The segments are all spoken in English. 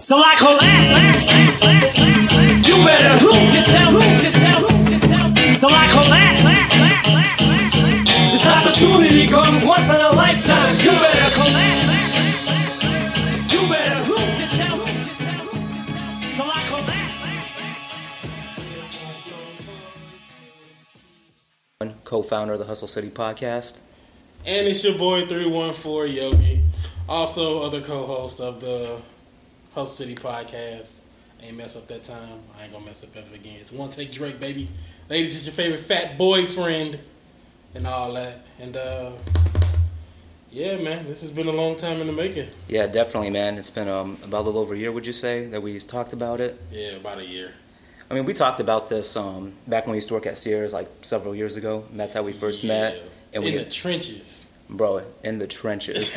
So I collapse, last, last, last, last, last. You better lose yourself, lose yourself, lose yourself. So I collapse, last, last, last, last, last. This opportunity comes once in a lifetime. You better collapse, last, last, last, last. You better lose yourself, lose yourself, lose yourself. So I collapse, last, last, last. co-founder of the Hustle City podcast. And it's your boy 314 Yogi. Also, other co host of the Hustle City podcast. Ain't mess up that time. I ain't gonna mess up ever again. It's one take Drake, baby. Ladies, it's your favorite fat boyfriend and all that. And uh yeah, man, this has been a long time in the making. Yeah, definitely, man. It's been um, about a little over a year, would you say, that we talked about it? Yeah, about a year. I mean, we talked about this um, back when we used to work at Sears, like several years ago, and that's how we first Yeah. met. And in we, the trenches. Bro, in the trenches,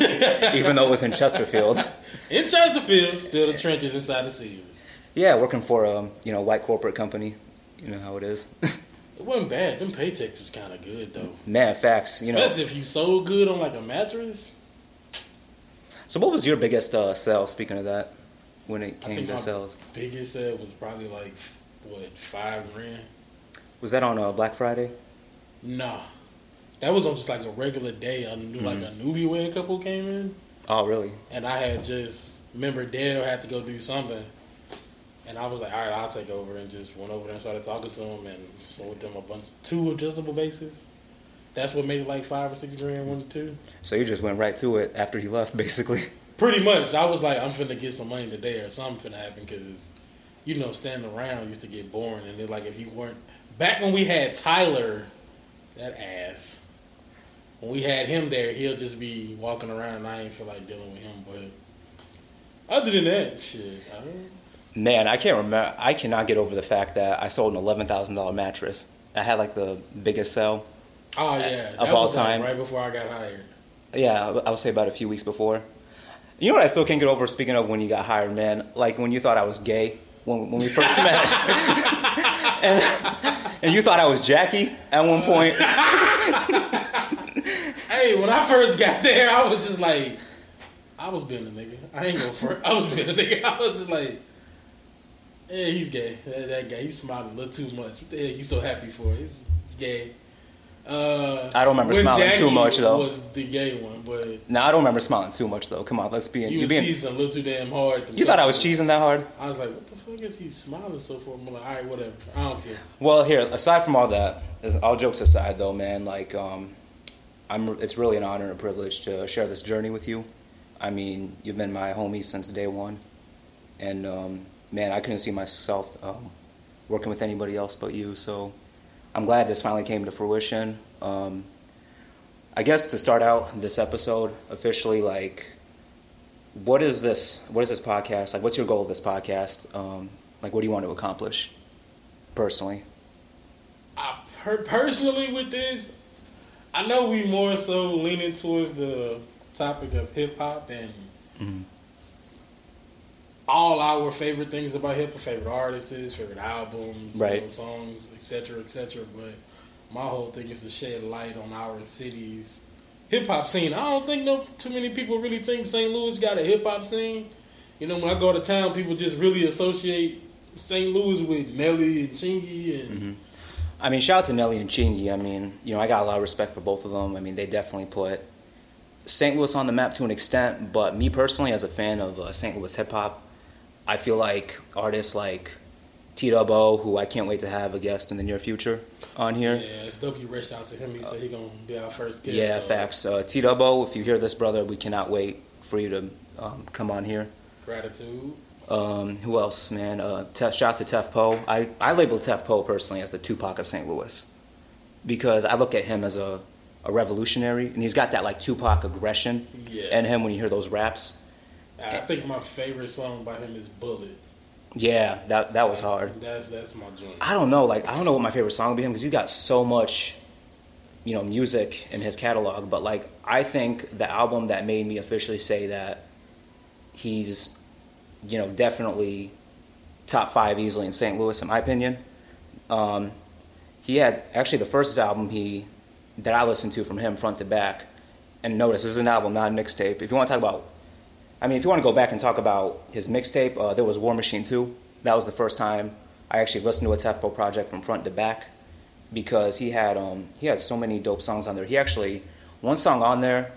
even though it was in Chesterfield. In Chesterfield, still the trenches inside the Sears. Yeah, working for a you know white corporate company. You know how it is. It wasn't bad. Them paychecks was kind of good though. man, facts. You know. Especially if you sold good on like a mattress. So, what was your biggest uh, sell? Speaking of that, when it came to my sales, biggest sale was probably like what five grand. was that on uh, Black Friday? Nah, that was on just like a regular day. I knew like a Mm-hmm. newlywed couple came in, Oh, really? and I had just remember Dale had to go do something, and I was like, all right, I'll take over, and just went over there and started talking to him and sold them a bunch two adjustable bases. That's what made it like five or six grand, one or two. So you just went right to it after he left, basically. Pretty much, I was like, I'm finna get some money today, or something finna happen, because you know, standing around used to get boring, and then like if you weren't back when we had Tyler, that ass. When we had him there, he'll just be walking around, and I ain't feel like dealing with him. But other than that, shit, I don't. Man, I can't remember. I cannot get over the fact that I sold an eleven thousand dollar mattress. I had like the biggest sell. Oh yeah, Of all was, like, time. right before I got hired. Yeah, I would say about a few weeks before. You know what I still can't get over? Speaking of when you got hired, man, like when you thought I was gay when when we first met, and, and you thought I was Jackie at one point. Hey, when I first got there, I was just like, I was being a nigga. I ain't going for I was being a nigga. I was just like, yeah, he's gay. That, that guy, he's smiling a little too much. What the hell you so happy for? He's, he's gay. Uh, I don't remember smiling too much, though. Was the gay one, but No, I don't remember smiling too much though. Come on, let's be. you You, was being, cheesing a little too damn hard. to you thought I was cheesing that hard? I was like, what the fuck is he smiling so for? I'm like, all right, whatever. I don't care. Well, here, aside from all that, all jokes aside, though, man, like, um, I'm. It's really an honor and a privilege to share this journey with you. I mean, you've been my homie since day one, and um, man, I couldn't see myself um, working with anybody else but you. So, I'm glad this finally came to fruition. Um, I guess to start out this episode officially, like, what is this? What is this podcast? Like, what's your goal of this podcast? Um, like, what do you want to accomplish personally? I per- personally with this, I know we more so leaning towards the topic of hip hop and Mhm. all our favorite things about hip hop, favorite artists, favorite albums, Right. songs, etc., etc. But my whole thing is to shed light on our city's hip hop scene. I don't think no too many people really think St. Louis got a hip hop scene. You know, when I go to town, people just really associate St. Louis with Nelly and Chingy and. Mm-hmm. I mean, shout out to Nelly and Chingy. I mean, you know, I got a lot of respect for both of them. I mean, they definitely put St. Louis on the map to an extent. But me personally, as a fan of uh, St. Louis hip hop, I feel like artists like T-Dubb-O, who I can't wait to have a guest in the near future on here. Yeah, it's dope you reached out to him. He said he gonna be our first guest. Yeah, so facts. Uh, T-Dubb-O, if you hear this, brother, we cannot wait for you to um, come on here. Gratitude. Um, who else, man? Uh, Tef, shout out to Tef Poe. I, I label Tef Poe personally as the Tupac of St. Louis because I look at him as a, a revolutionary, and he's got that like Tupac aggression Yeah. in him when you hear those raps. I think my favorite song by him is Bullet. Yeah, that that was hard. That's that's my joint. I don't know, like I don't know what my favorite song would be him because he's got so much, you know, music in his catalog. But like, I think the album that made me officially say that he's, you know, definitely top five easily in St. Louis, in my opinion. Um, he had actually the first album he that I listened to from him front to back. And notice this is an album, not a mixtape. If you want to talk about I mean, if you want to go back and talk about his mixtape, uh, there was War Machine 2. That was the first time I actually listened to a Tef Poe project from front to back because he had um, he had so many dope songs on there. He actually one song on there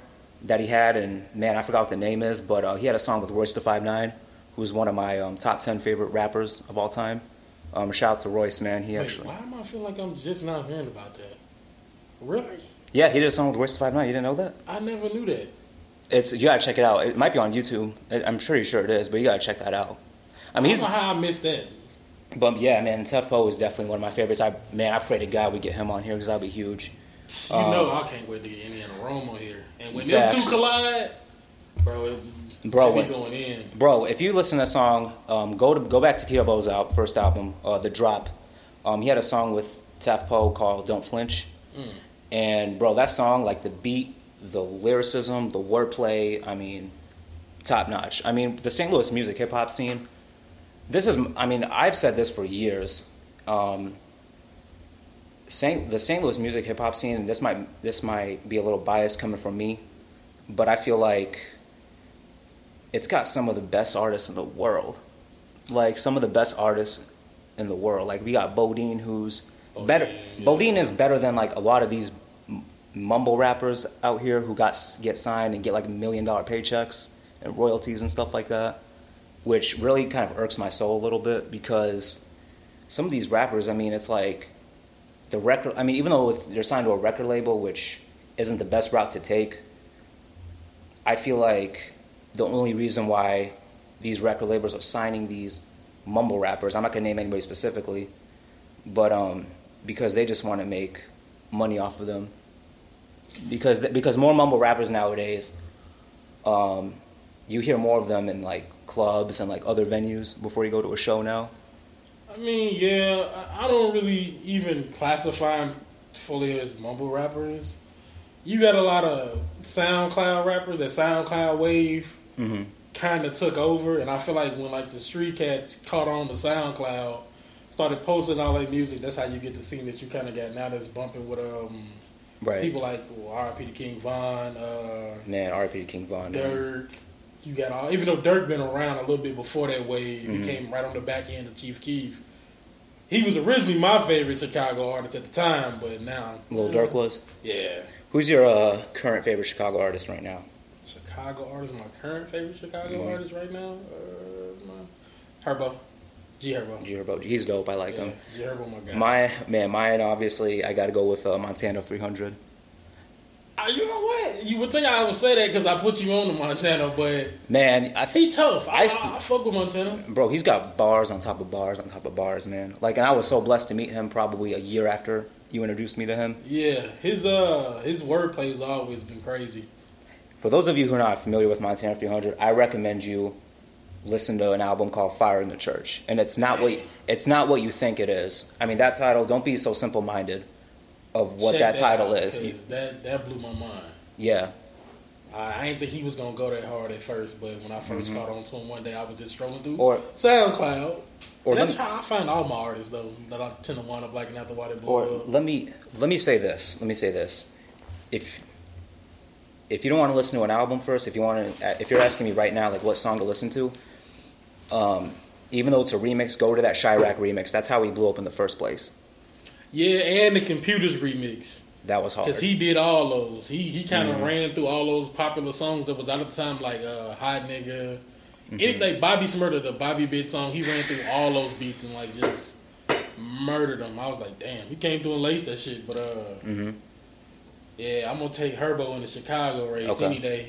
that he had, and man, I forgot what the name is, but uh, he had a song with Royce da Five Nine, who's one of my um, top ten favorite rappers of all time. Um, shout out to Royce, man. He Wait, actually, why am I feeling like I'm just not hearing about that? Really? yeah, he did a song with Royce Five Nine. You didn't know that? I never knew that. It's you gotta check it out. It might be on YouTube. I'm pretty sure it is, but you gotta check that out. I mean, I he's don't know how I missed that. But yeah, man, Tef Poe is definitely one of my favorites. I man, I pray to God we get him on here because that'd be huge. You Um, know, I can't wait to get Indiana Rome on here. And when Facts. them two collide, bro, it, Bro, they when- be going in. Bro, if you listen to that song, um, go to go back to T.O.'s out first album, uh, The Drop. Um, he had a song with Tef Poe called "Don't Flinch," Mm. and bro, that song, like the beat, the lyricism, the wordplay, I mean, top notch. I mean, the St. Louis music hip hop scene. This is, I mean, I've said this for years. Um, Saint, the St. Louis music hip hop scene. This might this might be a little biased coming from me, but I feel like it's got some of the best artists in the world. Like some of the best artists in the world. Like we got Bodine, who's better. Bodine, yeah. Bodine is better than like a lot of these mumble rappers out here who got get signed and get like million dollar paychecks and royalties and stuff like that. Which really kind of irks my soul a little bit because some of these rappers, I mean, it's like the record. I mean, even though it's, they're signed to a record label, which isn't the best route to take, I feel like the only reason why these record labels are signing these mumble rappers, I'm not gonna name anybody specifically, but um, because they just want to make money off of them. Because because more mumble rappers nowadays, um, you hear more of them in like clubs and like other venues before you go to a show now. I mean, yeah, I don't really even classify them fully as mumble rappers. You got a lot of SoundCloud rappers that SoundCloud wave Mm-hmm. kind of took over, and I feel like when like the street cats caught on to SoundCloud, started posting all their music. That's how you get the scene that you kind of got now. That's bumping with um Right. people like well, R.I.P. to King Von, uh, Man, R.I.P. to King Von. man. Durk. You got all, even though Durk been around a little bit before that wave, Mhm. he came right on the back end of Chief Keef. He was originally my favorite Chicago artist at the time, but now Lil Durk was. Yeah, Who's your uh, current favorite Chicago artist right now? Chicago artist. My current favorite Chicago Mhm. artist right now, uh, my, Herbo, G Herbo. G Herbo. He's dope. I like yeah, him. G Herbo, my guy. My man, mine obviously. I got to go with uh, Montana 300. Uh, you know what? You would think I would say that because I put you on to Montana, but Man, I think tough. I, I I, st- I fuck with Montana. bro, he's got bars on top of bars on top of bars, man. Like, and I was so blessed to meet him probably a year after you introduced me to him. Yeah, his uh his wordplay has always been crazy. For those of you who are not familiar with Montana 300, I recommend you listen to an album called Fire in the Church. And it's not what it's not what you think it is. I mean, that title, don't be so simple-minded of what Check that, title out, is. that that blew my mind. yeah. I, didn't think he was gonna go that hard at first, but when I 1st caught on to him one day, I was just scrolling through Mm-hmm. Or SoundCloud. or that's let, how I find all my artists though that I tend to wind up liking after why they blew or up. let me let me say this. Let me say this. If if you don't want to listen to an album first, if you want to, if you're asking me right now, like what song to listen to, um, even though it's a remix, go to that Chiraq remix. That's how he blew up in the first place. Yeah, and the computers remix That was hard. because he did all those. He he kind Mm-hmm. of ran through all those popular songs that was out at the time, like uh, "Hot Nigga." Mm-hmm. Anything Bobby Shmurda, the Bobby Bit song, he ran through all those beats and like just murdered them. I was like, damn, he came through and laced that shit. But uh, hmm Yeah, I'm gonna take Herbo in the Chicago race Okay. any day.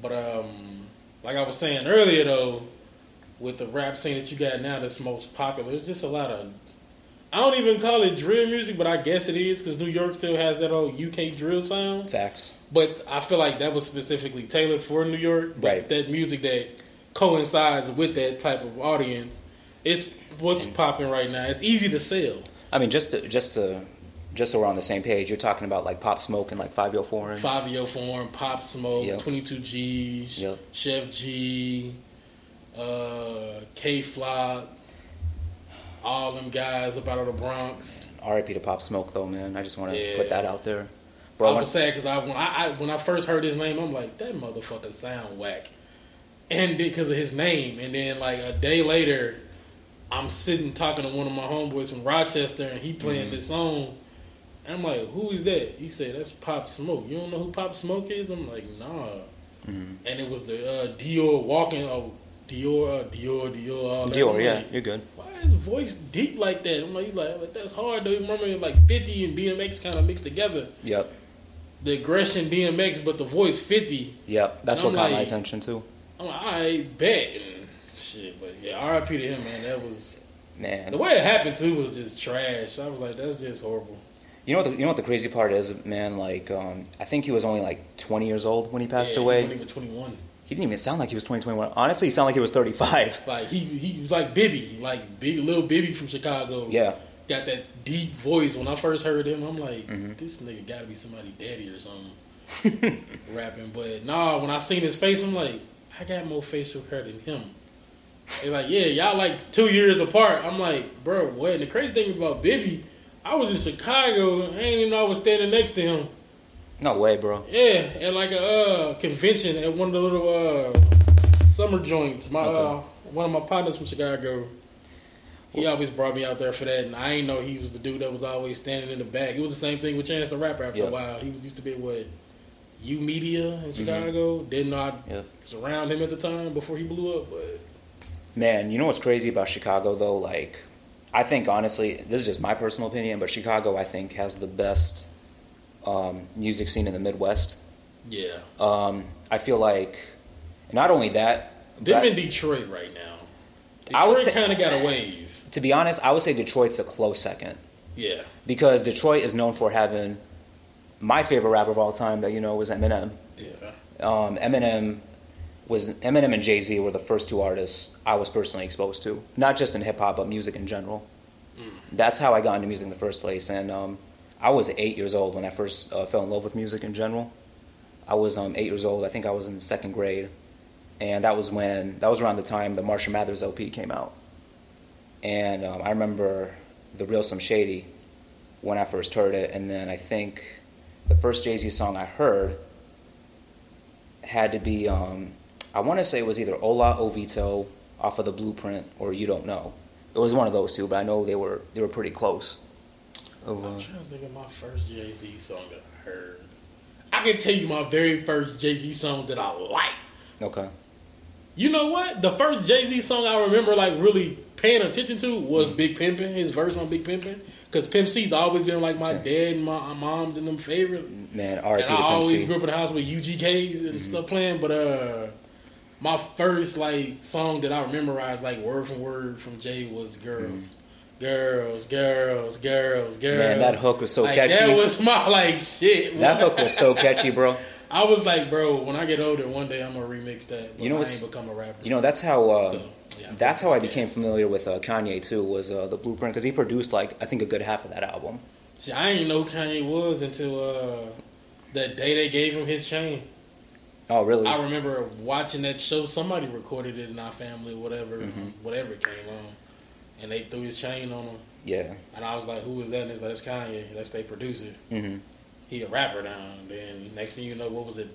But um, like I was saying earlier though, with the rap scene that you got now that's most popular, it's just a lot of. I don't even call it drill music, but I guess it is because New York still has that old UK drill sound. Facts. But I feel like that was specifically tailored for New York. Right. That music that coincides with that type of audience, it's what's popping right now. It's easy to sell. I mean, just to just to just so we're on the same page, you're talking about like Pop Smoke and like Fivio Foreign. Five Yo Form, Pop Smoke, Yep. 22 G's, Yep. Sheff G, uh, Kay Flock, all them guys up out of the Bronx. R.I.P. to Pop Smoke though, man. I just want to Yeah. put that out there, I bro. when- was sad because I when I, I when I first heard his name, I'm like, that motherfucker sound whack. and because of his name, and then like a day later, I'm sitting talking to one of my homeboys from Rochester, and he playing Mm-hmm. this song. And I'm like, "Who is that?" He said, "That's Pop Smoke." You don't know who Pop Smoke is? I'm like, "Nah." Mhm. And it was the uh, Dior walking, oh Dior, uh, Dior, Dior, all that. Dior, I'm yeah, like, you're good. why is his voice deep like that? I'm like, he's like, that's hard though. Remember, like 50 and BMX kind of mixed together. Yep, The aggression BMX, but the voice 50. yep. That's And what I'm caught my attention too. I'm like, I bet. And shit, but yeah, RIP to him, man. That was Man, the way it happened too was just trash. I was like, that's just horrible. You know what? The, you know what the crazy part is, man. Like, um, I think he was only like 20 years old when he passed Yeah, He away. wasn't even 21. He didn't even sound like he was 20, 21. Honestly, he sounded like he was 35. Like he he was like Bibby, like Bibby, little Bibby from Chicago. Yeah, got that deep voice. When I first heard him, I'm like, Mhm. this nigga got to be somebody daddy or something rapping. But nah, when I seen his face, I'm like, I got more facial hair than him. They like, yeah, y'all like two years apart. I'm like, bro, what? And the crazy thing about Bibby, I was in Chicago. I ain't even know I was standing next to him. no way, bro. Yeah, at like a uh, convention at one of the little uh, summer joints. My uh, one of my partners from Chicago. He always brought me out there for that, and I ain't know he was the dude that was always standing in the back. It was the same thing with Chance the Rapper. After Yeah. a while, he was used to be what YOUmedia in Chicago. Didn't know I Yeah. was around him at the time before he blew up. But Man, you know what's crazy about Chicago though? Like, I think honestly, this is just my personal opinion, but Chicago, I think, has the best um, music scene in the Midwest. yeah, Um, I feel like, not only that, them in Detroit right now. I would Detroit kind of got a wave. to be honest, I would say Detroit's a close second Yeah, because Detroit is known for having my favorite rapper of all time that you know was Eminem. yeah. Um, Eminem was Eminem and Jay Z were the first two artists I was personally exposed to, not just in hip hop but music in general. That's how I got into music in the first place, and um, I was eight years old when I first uh, fell in love with music in general. I was um, eight years old. I think I was in second grade, and that was when that was around the time the Marshall Mathers LP came out. And um, I remember the real Slim Shady when I first heard it, and then I think the first Jay Z song I heard had to be um, I want to say it was either Hola' Hovito off of the Blueprint or You Don't Know. It was one of those two, but I know they were they were pretty close. Of, I'm trying to think of my first Jay Z song that I heard. I can tell you my very first Jay Z song that I like. okay, You know what? The first Jay Z song I remember like really paying attention to was Big Pimpin', his verse on Big Pimpin'. Because Pimp C's always been like my dad and my mom's and them favorite. man, And R.I.P. I to Pimp always grew up in a house with UGKs and stuff playing. But uh, my first like song that I memorized like word for word from Jay was "Girls." Girls, girls, girls, girls. Man, that hook was so Like, catchy. That was my like shit. That hook was so catchy, bro. I was like, bro, when I get older, one day I'm gonna remix that. But You know I ain't become a rapper. You know, that's how uh, So, yeah. that's how I became familiar with uh, Kanye too. Was uh, the Blueprint because he produced like I think a good half of that album. See, I didn't know who Kanye was until uh, that day they gave him his chain. Oh, really? I remember watching that show. Somebody recorded it in our family, whatever, Mhm. whatever came on, and they threw his chain on him. yeah. And I was like, "Who is that?" And it's like, "That's Kanye. That's their producer. hmm He a rapper now." And then next thing you know, what was it?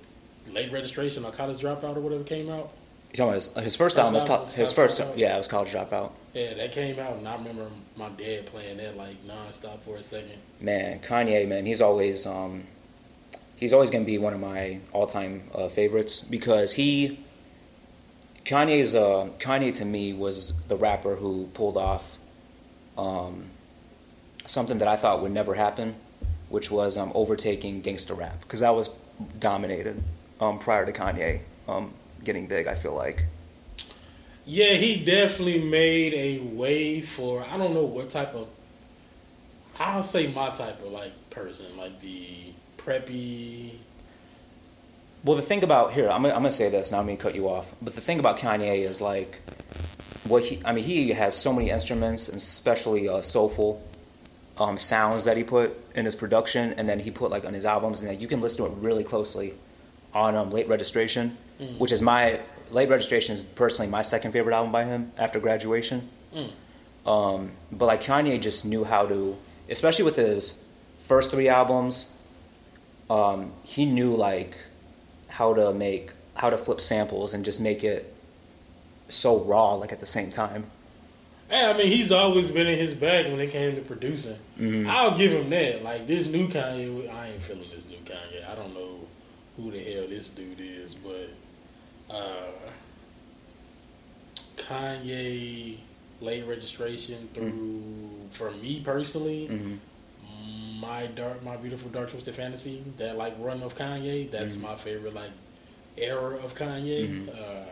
Late registration or college dropout or whatever came out. You talking his, his first, First album? Was called, was his first, Dropout? yeah, it was College Dropout. Yeah, that came out, and I remember my dad playing that like nonstop for a second. Man, Kanye, man, he's always um, he's always gonna be one of my all-time uh, favorites because he Kanye's uh, Kanye to me was the rapper who pulled off um, something that I thought would never happen, which was um, overtaking gangster rap because that was dominated um, prior to Kanye um, getting big. I feel like. Yeah, he definitely made a way for I don't know what type of I'll say my type of like person, like the preppy Well, the thing about here, I'm, gonna- I'm gonna say this. Now I'm gonna cut you off. But the thing about Kanye is like, what he, I mean, he has so many instruments, and especially uh, soulful um, sounds that he put in his production, and then he put like on his albums, and like, you can listen to it really closely on um, Late Registration, Mm. which is my Late Registration is personally my second favorite album by him after Graduation. Mm. Um, but like Kanye just knew how to, especially with his first three albums, um, he knew like how to make how to flip samples and just make it so raw, like at the same time. Yeah, I mean, he's always been in his bag when it came to producing. Mhm. I'll give him that. Like this new Kanye, I ain't feeling this new Kanye. I don't know who the hell this dude is, but uh, Kanye late registration through for me personally. hmm My dark, my beautiful dark twisted fantasy. That like run of Kanye. That's Mhm. my favorite like era of Kanye. Mhm. Uh,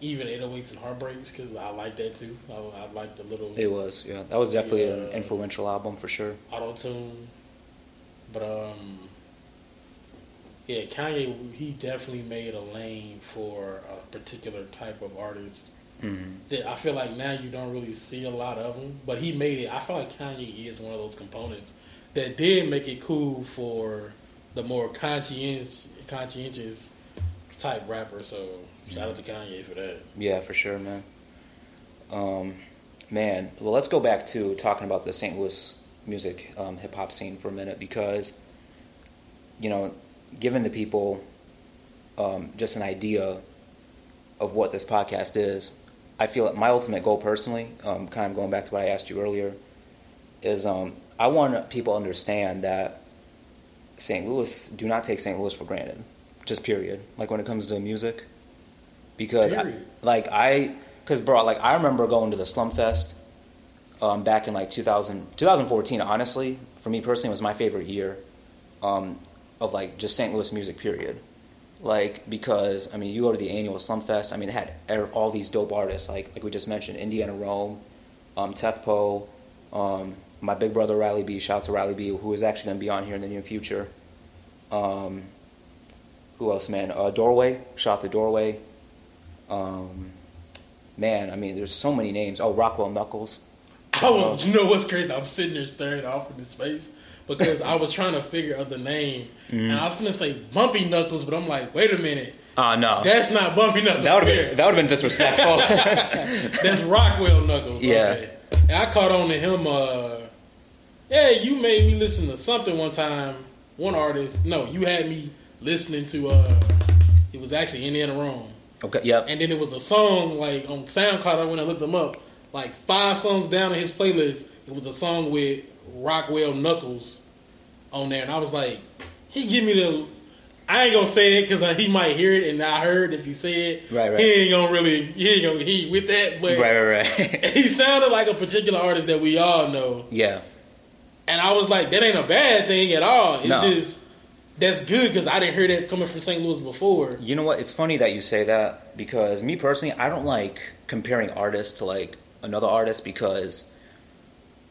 even 808s and Heartbreaks because I like that too. I, I like the little It was, yeah. That was definitely an influential album for sure. auto tune. But um, yeah, Kanye he definitely made a lane for a particular type of artist. Hmm That I feel like now you don't really see a lot of them, but he made it. I feel like Kanye is one of those components that did make it cool for the more conscientious, conscientious type rapper. So shout out to Kanye for that. Yeah, for sure, man. Um, man, well, let's go back to talking about the St. Louis music um, hip hop scene for a minute because, you know, giving the people um, just an idea of what this podcast is, I feel that my ultimate goal personally, um, kind of going back to what I asked you earlier, is um, I want people to understand that St. Louis, do not take St. Louis for granted, just period. Like when it comes to music, because I, like I, because bro, like I remember going to the Slum Fest um, back in like 2000, 2014. Honestly, for me personally, was my favorite year um, of like just St. Louis music. Period. Like because I mean, you go to the annual Slum Fest. I mean, it had er- all these dope artists like like we just mentioned, Indiana Rome, um, um, my big brother Riley B. Shout out to Riley B. Who is actually going to be on here in the near future. Um, who else, man? Uh, Doorway. Shout out to Doorway. Um, man, I mean, there's so many names. Oh, Rockwell Knuckles. I was, you know what's crazy? I'm sitting there staring off into space because I was trying to figure out the name, and I was gonna say Bumpy Knuckles, but I'm like, wait a minute, Oh no, that's not Bumpy Knuckles. that would have been that would have been disrespectful. That's Rockwell Knuckles. Yeah. Okay. And I caught on to him. Uh, yeah, you made me listen to something one time. One artist. No, you had me listening to. Uh, it was actually Indiana Rome. okay, yep. And then it was a song like on SoundCloud. I went and looked them up. Like five songs down in his playlist, it was a song with Rockwell Knuckles on there, and I was like, he give me the. I ain't gonna say it because uh, he might hear it, and I heard if you say it, Right, right. he ain't gonna really, he ain't gonna he with that. But Right, right, right. he sounded like a particular artist that we all know, yeah, and I was like, that ain't a bad thing at all. It No. just that's good because I didn't hear that coming from St. Louis before. you know what? It's funny that you say that because me personally, I don't like comparing artists to like another artist because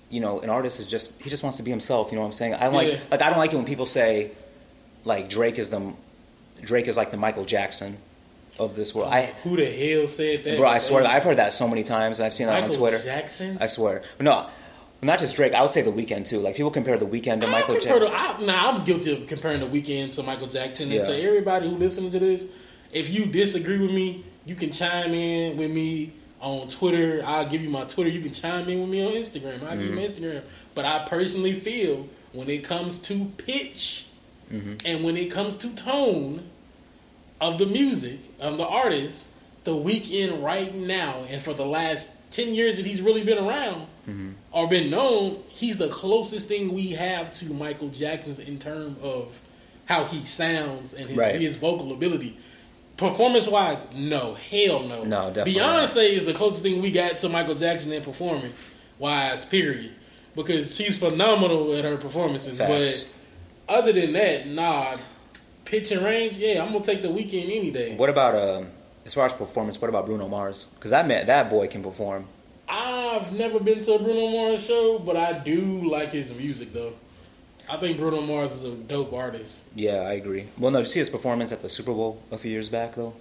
you know an artist is just he just wants to be himself. You know what I'm saying? I don't like Yeah. like I don't like it when people say like Drake is the Drake is like the Michael Jackson of this world. I Who the hell said that? bro, I swear I've heard that so many times. I've seen that Michael on Twitter. Jackson. I swear. No, not just Drake. I would say the Weeknd too. Like people compare the Weeknd to I Michael Jackson. the, I, nah, I'm guilty of comparing the Weeknd to Michael Jackson. Yeah. And to everybody who listening to this, if you disagree with me, you can chime in with me on Twitter. I'll give you my Twitter. You can chime in with me on Instagram. I'll give you my Mm-hmm. Instagram. But I personally feel when it comes to pitch Mm-hmm. and when it comes to tone of the music of the artist, the Weeknd right now and for the last ten years that he's really been around Mm-hmm. or been known, he's the closest thing we have to Michael Jackson in terms of how he sounds and his, Right. his vocal ability. Performance wise, no, hell no. No, definitely Beyonce is the closest thing we got to Michael Jackson in performance wise, period. Because she's phenomenal at her performances. Facts. But other than that, nah. Pitch and range, yeah, I'm gonna take the Weeknd any day. What about um, as far as performance? What about Bruno Mars? Because I man, that boy can perform. I've never been to a Bruno Mars show, but I do like his music though. I think Bruno Mars is a dope artist. Yeah, I agree. Well, no, you see his performance at the Super Bowl a few years back though?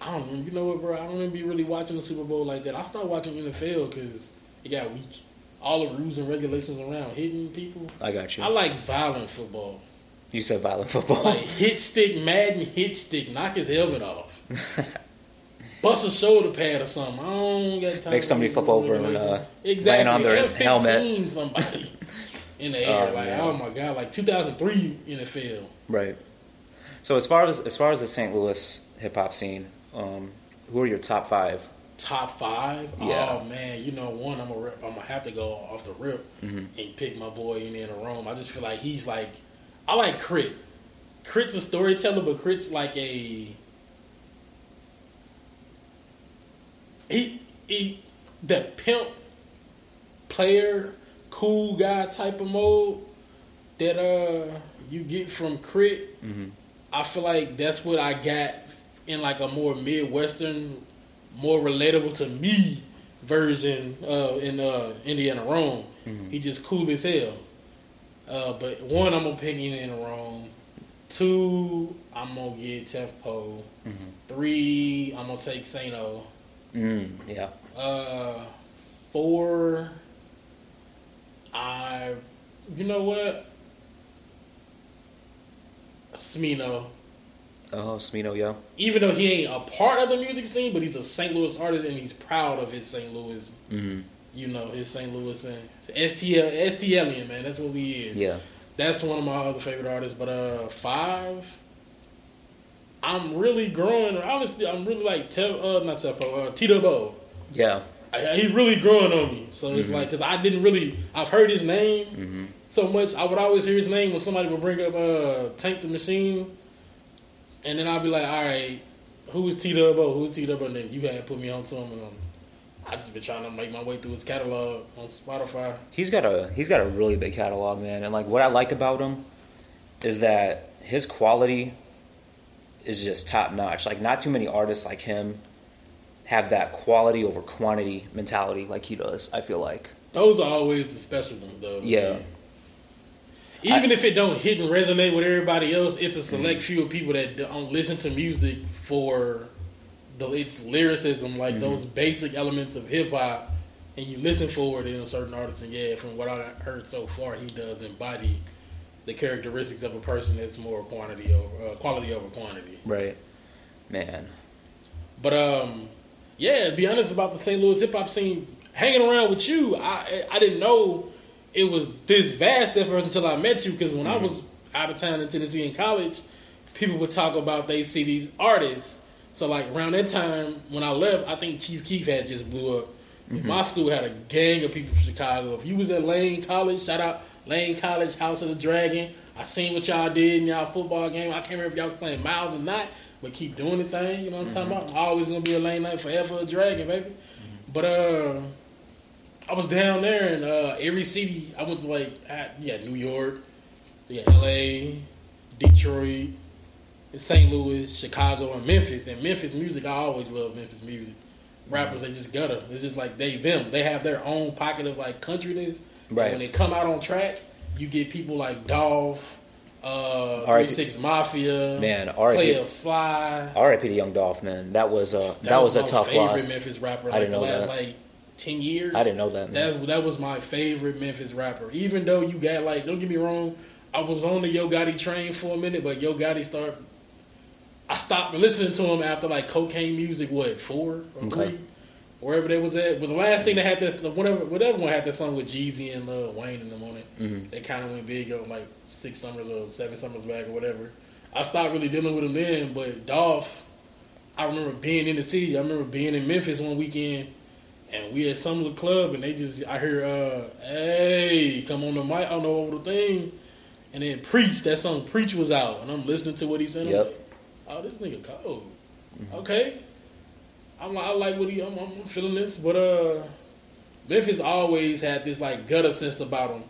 I don't know, you know what, bro? I don't even be really watching the Super Bowl like that. I stopped watching NFL because it got weak. All the rules and regulations around hitting people. I got you. I like violent football. you said violent football. Like hit stick, Madden hit stick, knock his helmet off. Bust a shoulder pad or something. I don't got time. Make somebody flip over and and, uh, exactly. land on their F-15 helmet. somebody in the air. Oh, like, man. oh my god, like 2003 NFL. right. So as far as as far as the St. Louis hip hop scene, um, Who are your top five? Top five? Yeah. Oh man, you know one. I'm gonna I'm gonna have to go off the rip Mhm. and pick my boy in in room. I just feel like he's like I like Crit. Crit's a storyteller, but Crit's like a he he the pimp player cool guy type of mode that uh you get from Crit. Mm-hmm. I feel like that's what I got in like a more midwestern, more relatable to me version uh, in uh, Indiana Rome. Mhm. He just cool as hell. Uh, but one, I'm gonna pick Indiana Rome. Two, I'm gonna get Tef Poe. Mm-hmm. Three, I'm gonna take Saino. Mm, yeah. Uh, four, I, you know what? Smino. Oh, Smino, yeah. even though he ain't a part of the music scene, but he's a St. Louis artist and he's proud of his St. Louis, Mm-hmm. you know, his St. Louis and STL STLian man. That's what we is. Yeah. That's one of my other favorite artists. But uh, five, I'm really growing. Honestly, I'm really like Tef, uh, not Tefo, uh, T-Dubb-O. Yeah. He's really growing on me. So it's Mhm. like because I didn't really, I've heard his name Mm-hmm. so much. I would always hear his name when somebody would bring up uh, Tank the Machine, and then I'd be like, all right, who's T-Dubb-O? Who's T-Dubb-O? And then you had put me on to him, and um, I just been trying to make my way through his catalog on Spotify. He's got a he's got a really big catalog, man. And like what I like about him is that his quality is just top notch. Like not too many artists like him have that quality over quantity mentality like he does. I feel like. Those are always the special ones, though. Yeah. Even if it don't hit and resonate with everybody else, it's a select few of people that don't listen to music for the its lyricism, like those basic elements of hip hop, and you listen for it in a certain artist. And yeah, from what I heard so far, he does embody the characteristics of a person that's more quantity over uh, quality over quantity. Right. Man. But um, yeah, be honest about the St. Louis hip hop scene, hanging around with you, I I didn't know it was this vast at first until I met you. Because when I mm-hmm. was out of town in Tennessee in college, people would talk about they see these artists. So like around that time when I left, I think Chief Keef had just blew up. Mm-hmm. My school had a gang of people from Chicago. If you was at Lane College, shout out Lane College, House of the Dragon. I seen what y'all did in y'all football game. I can't remember if y'all was playing Miles or not, but keep doing the thing. You know what I'm talking about? I'm always gonna be a Lane Knight, forever a Dragon, baby. But uh, I was down there, and uh, every city I went to, like, yeah, New York, yeah, L.A., Detroit, St. Louis, Chicago, and Memphis. And Memphis music, I always love Memphis music. Rappers, they just gutter. It's just like they them. They have their own pocket of like countryness. Right. When they come out on track, you get people like Dolph, uh, Three. Six Mafia, Man, R.I.P. Playa Fly. R.I.P. to Young Dolph, man. That was a that, was, a my tough favorite loss. Memphis rapper. I didn't the know last that. like ten years. I didn't know that, man. That that was my favorite Memphis rapper. Even though you got like, don't get me wrong, I was on the Yo Gotti train for a minute, but Yo Gotti start. I stopped listening to him after like cocaine music. What four or Okay. three, wherever they was at. But the last thing that had this, whatever, whatever one had that song with Jeezy and Lil Wayne in the morning. it. Mhm. They kind of went big on like six summers or seven summers back or whatever. I stopped really dealing with them then, but Dolph, I remember being in the city. I remember being in Memphis one weekend, and we at some little club, and they just I hear, uh, "Hey, come on the mic, I don't know over the thing," and then preach that song. Preach was out, and I'm listening to what he's saying. Yep. like, oh, this nigga cold. Okay, I'm like, I like what he. I'm, I'm feeling this, but uh, Memphis always had this like gutter sense about him.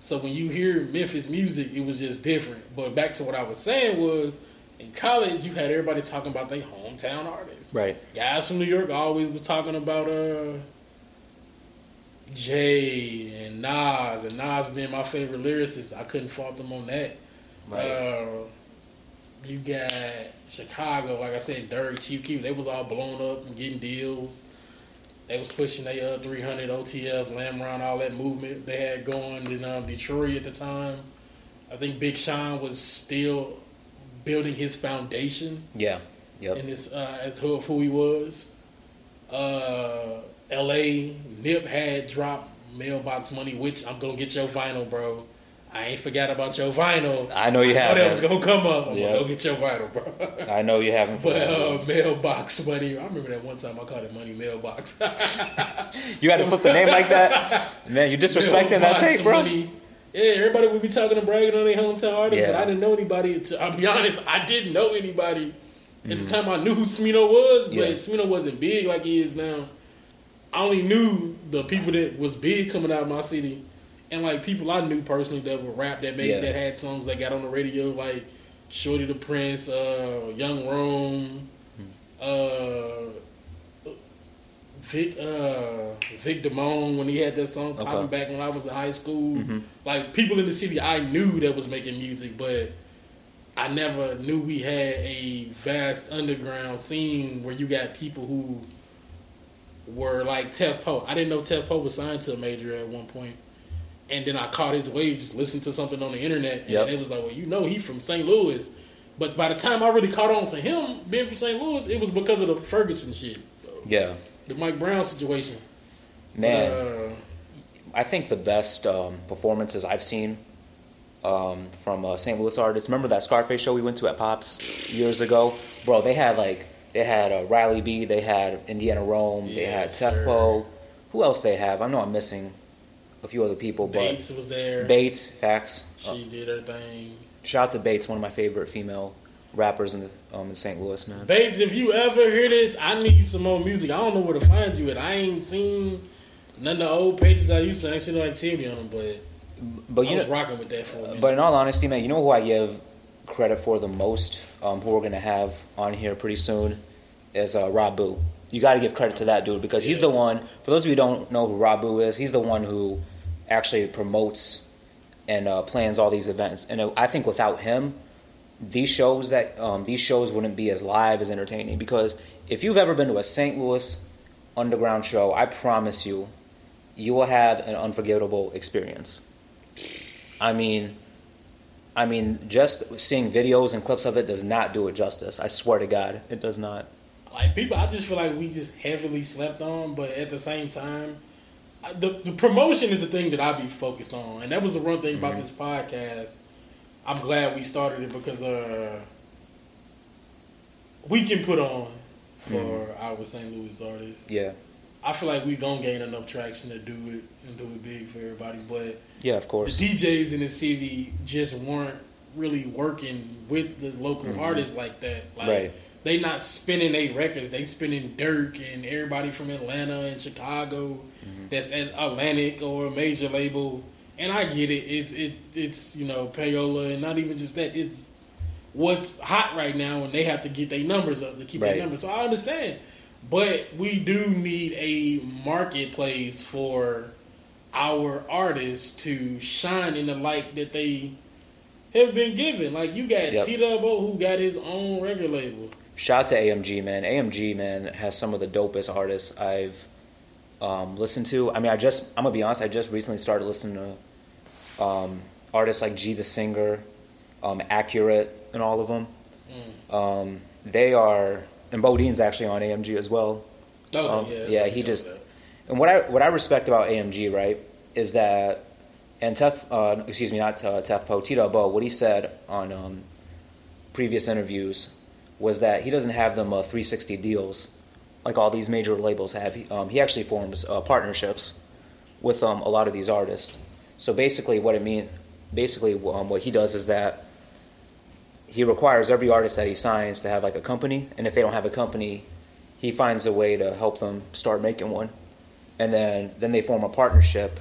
So when you hear Memphis music, it was just different. But back to what I was saying was, in college, you had everybody talking about their hometown artists. Right. Guys from New York always was talking about uh Jay and Nas, and Nas being my favorite lyricist. I couldn't fault them on that. Right. Uh, you got Chicago, like I said, Durk, Chief Keef. They was all blown up and getting deals. They was pushing their uh, 300 OTF, Lamron, all that movement they had going in um, Detroit at the time. I think Big Sean was still building his foundation yeah. Yep. in this uh, as who, who he was. Uh, L.A. Nip had dropped Mailbox Money, which I'm gonna get your vinyl, bro. I ain't forgot about your vinyl. I know you haven't. that was gonna come up. I'm gonna go get your vinyl, bro. I know you haven't. but uh, mailbox money. I remember that one time I called it money mailbox. you had to flip the name like that, man. You disrespecting that tape, bro. money. Yeah, everybody would be talking and bragging on their hometown artists, Yeah. but I didn't know anybody. To, I'll be honest, I didn't know anybody at the Mm. time. I knew who Smino was, but Yeah. Smino wasn't big like he is now. I only knew the people that was big coming out of my city, and like people I knew personally that would rap that made Yeah. that had songs that got on the radio, like Shorty the Prince, uh, Young Rome, Mm. uh, Vic uh, Vic Damone when he had that song popping Okay. back when I was in high school. Mhm. Like people in the city I knew that was making music, but I never knew we had a vast underground scene where you got people who were like Tef Poe. I didn't know Tef Poe was signed to a major at one point. And then I caught his wave just listening to something on the internet. And Yep. it was like, well, you know, he from St. Louis. But by the time I really caught on to him being from St. Louis, it was because of the Ferguson shit. So Yeah, the Mike Brown situation. man. Uh, I think the best um, performances I've seen um, from uh, St. Louis artists. Remember that Scarface show we went to at Pops years ago, bro? They had like they had uh, Riley B, they had Indiana Rome, they had Yes. Tef Poe. Who else they have? I know I'm missing a few other people, but Bates was there. Bates, facts. Uh, She did her thing. shout out to Bates, one of my favorite female rappers in the, um, in St. Louis, man. Bates, if you ever hear this, I need some more music. I don't know where to find you at. I ain't seen none of the old pages I used to. I ain't seen no activity on them, but But I you was know, rocking with that for a minute. But in all honesty, man, you know who I give credit for the most, um, who we're gonna have on here pretty soon, is uh, Rob Boo. You got to give credit to that dude because he's the one. For those of you who don't know who Rabu is, he's the one who actually promotes and uh, plans all these events. And uh, I think without him, these shows that um, these shows wouldn't be as live as entertaining. Because if you've ever been to a St. Louis underground show, I promise you, you will have an unforgettable experience. I mean, I mean, just seeing videos and clips of it does not do it justice. I swear to God, it does not. Like people, I just feel like we just heavily slept on. But at the same time, I- the the promotion is the thing that I be focused on, and that was the one thing about Mhm. this podcast. I'm glad we started it because uh, we can put on for Mhm. our St. Louis artists. Yeah, I feel like we gonna gain enough traction to do it and do it big for everybody. But yeah, of the course. DJs in the city just weren't really working with the local Mhm. artists like that. Like Right. They not spinning their records, they spinning Durk and everybody from Atlanta and Chicago Mhm. that's at Atlantic or a major label. And I get it. It's it it's you know payola and not even just that. It's what's hot right now, and they have to get their numbers up to keep their numbers. So I understand, but we do need a marketplace for our artists to shine in the light that they have been given. Like you got Yep. T-Dubb-O who got his own record label. Shout out to AMG, man. AMG, man, has some of the dopest artists I've um, listened to. I mean, I just, I'm gonna be honest, I just recently started listening to um, artists like G the Singer, um, Accurate, and all of them. Mm. Um, they are, and Bodine's actually on AMG as well. Okay, Um, yeah, yeah, he just- me. And what I what I respect about AMG, right, is that and Tef, uh, excuse me, not uh, Tef Poe, T-Dubb-O, what he said on um, previous interviews was that he doesn't have them uh, 360 deals like all these major labels have. He, um, he actually forms uh, partnerships with um, a lot of these artists. So basically, what it mean, basically, um, what he does is that he requires every artist that he signs to have like a company, and if they don't have a company, he finds a way to help them start making one, and then then they form a partnership.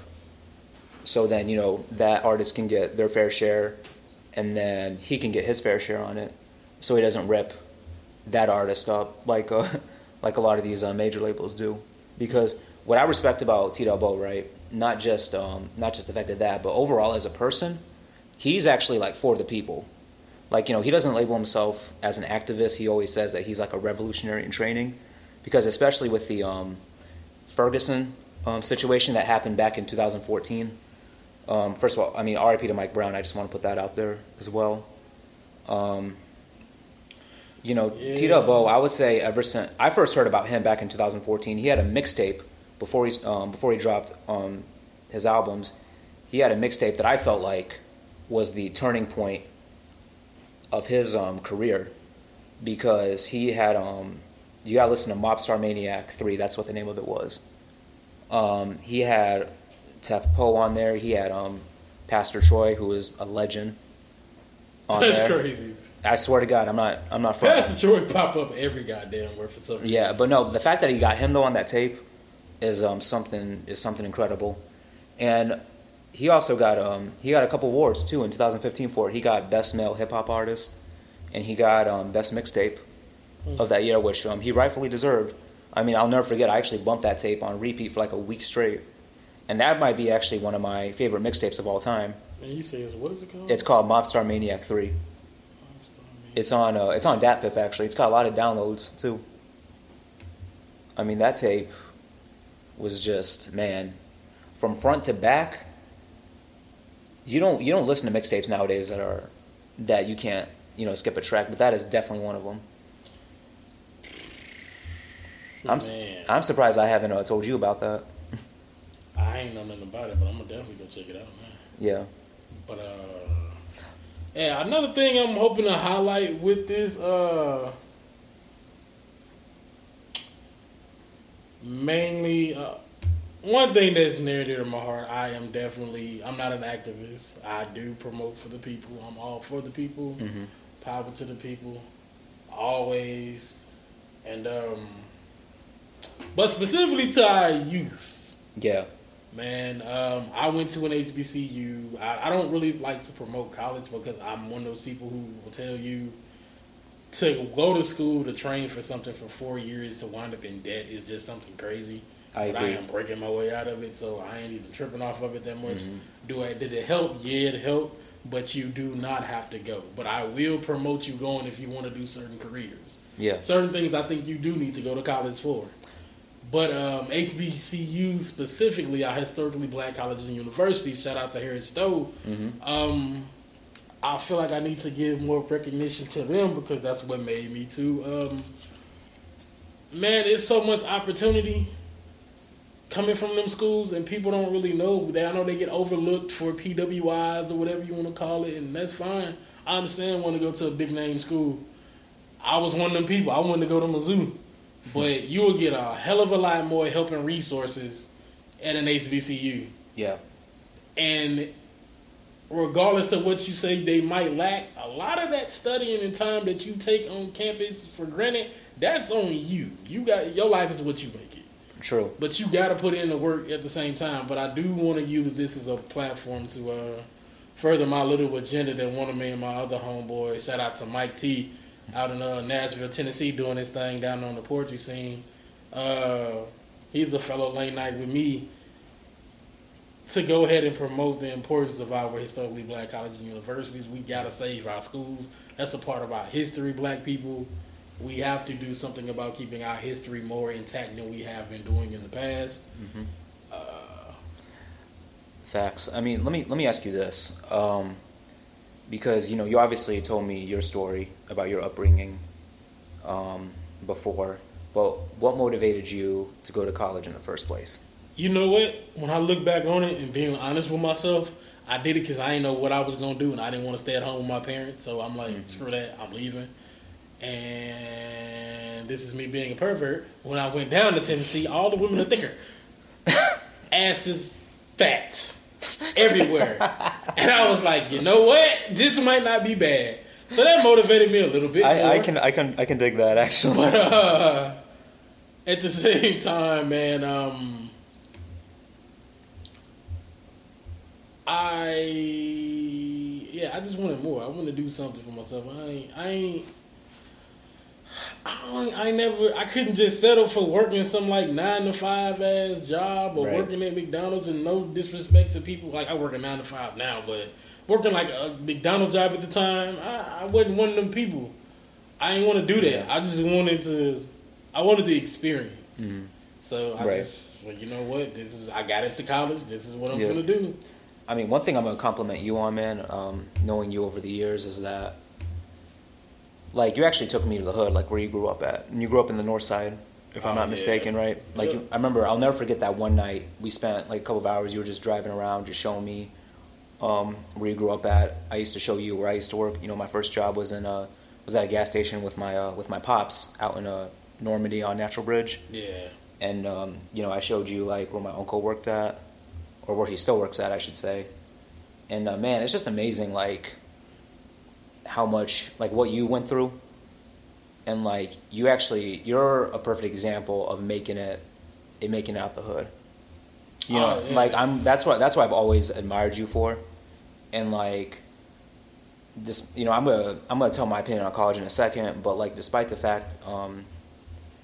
So then you know that artist can get their fair share, and then he can get his fair share on it, so he doesn't rip that artist up like uh, like a lot of these uh, major labels do. Because what I respect about T-Dubb-O, right, not just um, not just the fact of that, but overall as a person, he's actually like for the people. Like you know, he doesn't label himself as an activist. He always says that he's like a revolutionary in training, because especially with the um, Ferguson um, situation that happened back in 2014. Um, first of all, I mean, RIP to Mike Brown. I just want to put that out there as well. Um, you know, Yeah. T-Dubb-O, I would say ever since I first heard about him back in 2014, he had a mixtape before he um, before he dropped um, his albums. He had a mixtape that I felt like was the turning point of his um, career because he had um, you gotta listen to Mobstar Maniac three. That's what the name of it was. Um, he had Tef Poe on there. He had um, Pastor Troy, who was a legend. On That's there. crazy. I swear to God, I'm not. I'm not from. Pastor Troy pop up every goddamn word for some reason. Yeah, but no, the fact that he got him though on that tape is um, something is something incredible, and he also got um, he got a couple awards too in 2015 for it. He got best male hip hop artist, and he got um, best mixtape of that year, which um, he rightfully deserved. I mean, I'll never forget. I actually bumped that tape on repeat for like a week straight, and that might be actually one of my favorite mixtapes of all time. And you say, what is it called? It's called Mobstar Maniac Three. It's on uh, it's on DatPiff actually. It's got a lot of downloads too. I mean that tape was just man, from front to back. You don't you don't listen to mixtapes nowadays that are that you can't you know skip a track, but that is definitely one of them. I'm Man. I'm surprised I haven't uh, told you about that. I ain't know nothing about it, but I'm gonna definitely go check it out, man. Yeah. But uh, yeah, another thing I'm hoping to highlight with this uh, mainly uh, one thing that's near dear to my heart. I am definitely I'm not an activist. I do promote for the people. I'm all for the people. hmm Power to the people, always, and um, but specifically to our youth. Yeah. Man, um, I went to an HBCU. I, I don't really like to promote college because I'm one of those people who will tell you to go to school to train for something for four years to wind up in debt is just something crazy. I but I am breaking my way out of it, so I ain't even tripping off of it that much. Mhm. Do I? Did it help? Yeah, it helped, but you do not have to go. But I will promote you going if you want to do certain careers Yeah. certain things I think you do need to go to college for. But um, HBCUs specifically are historically black colleges and universities. Shout out to Harris-Stowe. hmm Um, I feel like I need to give more recognition to them because that's what made me too. Um, man, it's so much opportunity coming from them schools, and people don't really know. They, I know they get overlooked for PWIs or whatever you want to call it, and that's fine. I understand wanting to go to a big name school. I was one of them people. I wanted to go to Mizzou, but you will get a hell of a lot more help and resources at an HBCU. Yeah. And regardless of what you say they might lack, a lot of that studying and time that you take on campus for granted, that's on you. You got your life is what you make it. True. But you got to put in the work at the same time. But I do want to use this as a platform to uh, further my little agenda that one of me and my other homeboy, shout out to Mike T, out in uh, Nashville, Tennessee, doing his thing down on the poetry scene. Uh, he's a fellow late night with me to go ahead and promote the importance of our historically black colleges and universities. We got to save our schools. That's a part of our history, black people. We have to do something about keeping our history more intact than we have been doing in the past. hmm Uh, Facts. I mean, let me let me ask you this, um, because you know you obviously told me your story about your upbringing um, before, but what motivated you to go to college in the first place? you know what? When I look back on it and being honest with myself, I did it because I didn't know what I was going to do and I didn't want to stay at home with my parents. So I'm like, screw that, I'm leaving. And this is me being a pervert. When I went down to Tennessee, all the women are thicker. Asses fat everywhere. and I was like, you know what? This might not be bad. So that motivated me a little bit. I, I can I can I can dig that actually. But uh, at the same time, man, um, I yeah, I just wanted more. I want to do something for myself. I ain't, I ain't. I, I never, I couldn't just settle for working some like nine to five ass job or Right. working at McDonald's. And no disrespect to people, like I work at nine to five now, but working like a McDonald's job at the time, I, I wasn't one of them people. I didn't want to do that. Yeah. I just wanted to. I wanted the experience. Mhm. So I Right. just, well, you know what? This is. I got into college. This is what I'm Yeah. gonna do. I mean, one thing I'm gonna compliment you on, man, um, knowing you over the years, is that like you actually took me to the hood, like where you grew up at, and you grew up in the north side, if I'm Oh, not yeah. mistaken, right? Like Yeah. you, I remember, I'll never forget that one night we spent like a couple of hours. You were just driving around, just showing me um, where you grew up at. I used to show you where I used to work. You know, my first job was in a was at a gas station with my uh, with my pops out in uh, Normandy on Natural Bridge, Yeah. and um, you know I showed you like where my uncle worked at, or where he still works at, I should say. And uh, man, it's just amazing, like how much like what you went through, and like you actually you're a perfect example of making it, it making it out the hood. You know, Oh, yeah. like I'm. That's what. That's what I've always admired you for, and like, this. You know, I'm gonna. I'm gonna tell my opinion on college in a second. But like, despite the fact, um,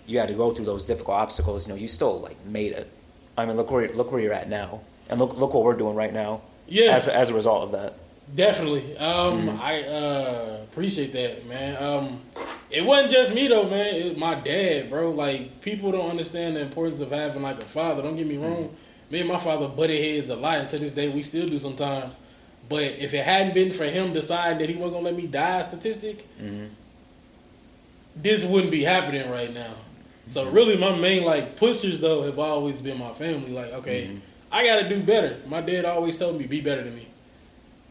you had to go through those difficult obstacles. You know, you still like made it. I mean, look where look where you're at now, and look look what we're doing right now. Yeah. As as a result of that. Definitely. Um, Mm-hmm. I uh, appreciate that, man. Um, it wasn't just me though, man. It was my dad, bro. Like people don't understand the importance of having like a father. Don't get me Mm-hmm. wrong. Me and my father butted heads a lot, and to this day we still do sometimes. But if it hadn't been for him deciding that he wasn't gonna let me die statistic, Mm-hmm. this wouldn't be happening right now. So Mm-hmm. really, my main like pushers though have always been my family. Like, okay, Mm-hmm. I got to do better. My dad always told me, be better than me.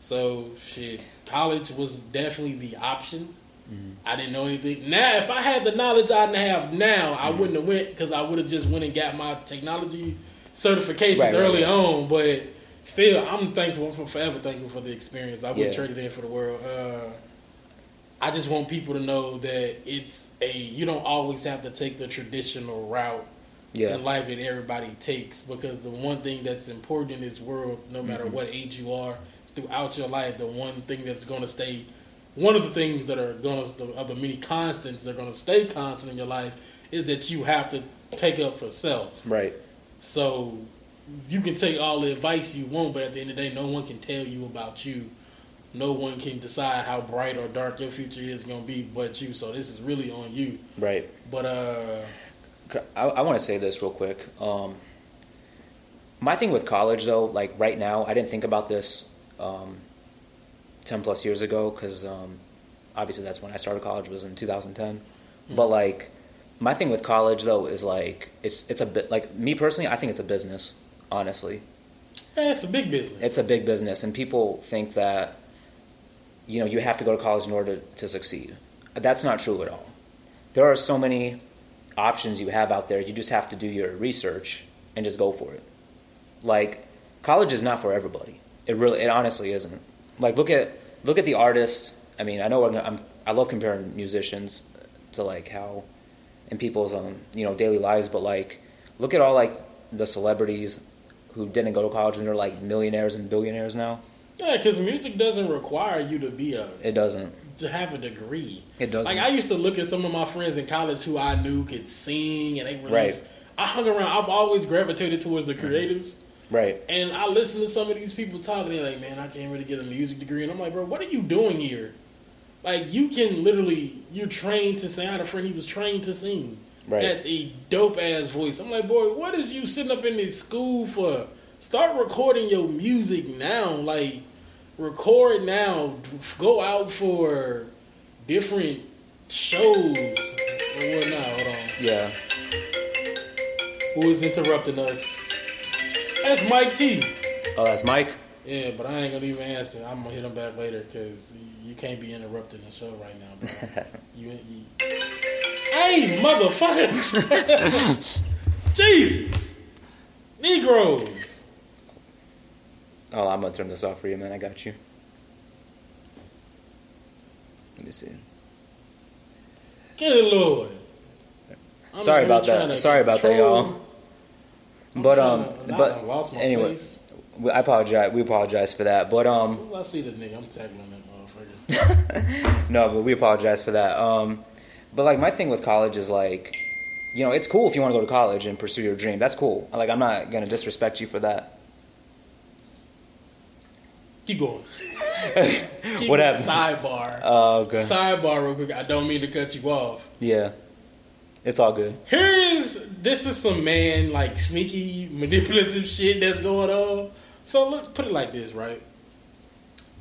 So shit, college was definitely the option. Mm-hmm. I didn't know anything. Now, if I had the knowledge I have now, Mm-hmm. I wouldn't have went because I would have just went and got my technology certifications Right, right, early right. on. But still, I'm thankful. I'm forever thankful for the experience. I wouldn't Yeah. trade it in for the world. Uh, I just want people to know that it's a you don't always have to take the traditional route Yeah. in life that everybody takes because the one thing that's important in this world, no matter Mm-hmm. what age you are, throughout your life, the one thing that's going to stay, one of the things that are going to, of the many constants that are going to stay constant in your life is that you have to take up for self. Right. So you can take all the advice you want, but at the end of the day, no one can tell you about you. No one can decide how bright or dark your future is going to be but you. So this is really on you. Right. But uh, I, I want to say this real quick. Um, my thing with college, though, like right now, I didn't think about this um, ten plus years ago because um, obviously that's when I started college was in 2010. But like, my thing with college though is like it's it's a bit like me personally, I think it's a business. Honestly, yeah, it's a big business. it's a big business, and people think that you know you have to go to college in order to, to succeed. That's not true at all. There are so many options you have out there. You just have to do your research and just go for it. Like college is not for everybody. It really, it honestly isn't. Like look at look at the artist. I mean, I know I'm, I'm I love comparing musicians to like how in people's um you know daily lives, but like look at all like the celebrities who didn't go to college and they're like millionaires and billionaires now. Yeah, because music doesn't require you to be a It doesn't. to have a degree. It doesn't. Like I used to look at some of my friends in college who I knew could sing, and they were. Right. I hung around. I've always gravitated towards the creatives, right. and I listen to some of these people talking. They're like, "Man, I can't really get a music degree," and I'm like, "Bro, what are you doing here? Like, you can literally you're trained to sing." I had a friend; he was trained to sing. Right. At a dope ass voice. I'm like, boy, what is you sitting up in this school for? Start recording your music now. Like, record now. Go out for different shows or whatnot. Hold on. Yeah. Who is interrupting us? That's Mike T. Oh, that's Mike. Yeah, but I ain't gonna even answer. I'm gonna hit him back later because you can't be interrupting the show right now, bro. you, you... Hey, motherfucker! Jesus, Negroes. Oh, I'm gonna turn this off for you, man. I got you. Let me see. Good lord. I'm Sorry about that. Sorry about that, y'all. I'm But um, to- but anyway, place. I apologize. We apologize for that. But um, I see the nigga, I'm tackling that motherfucker. no, but we apologize for that. Um, but like my thing with college is like, you know, it's cool if you want to go to college and pursue your dream. That's cool. Like I'm not gonna disrespect you for that. Keep going. Keep What happened? Sidebar. Oh, okay. Sidebar, real quick. I don't mean to cut you off. Yeah, it's all good. Here's this is some man like sneaky manipulative shit that's going on. So look, put it like this, right?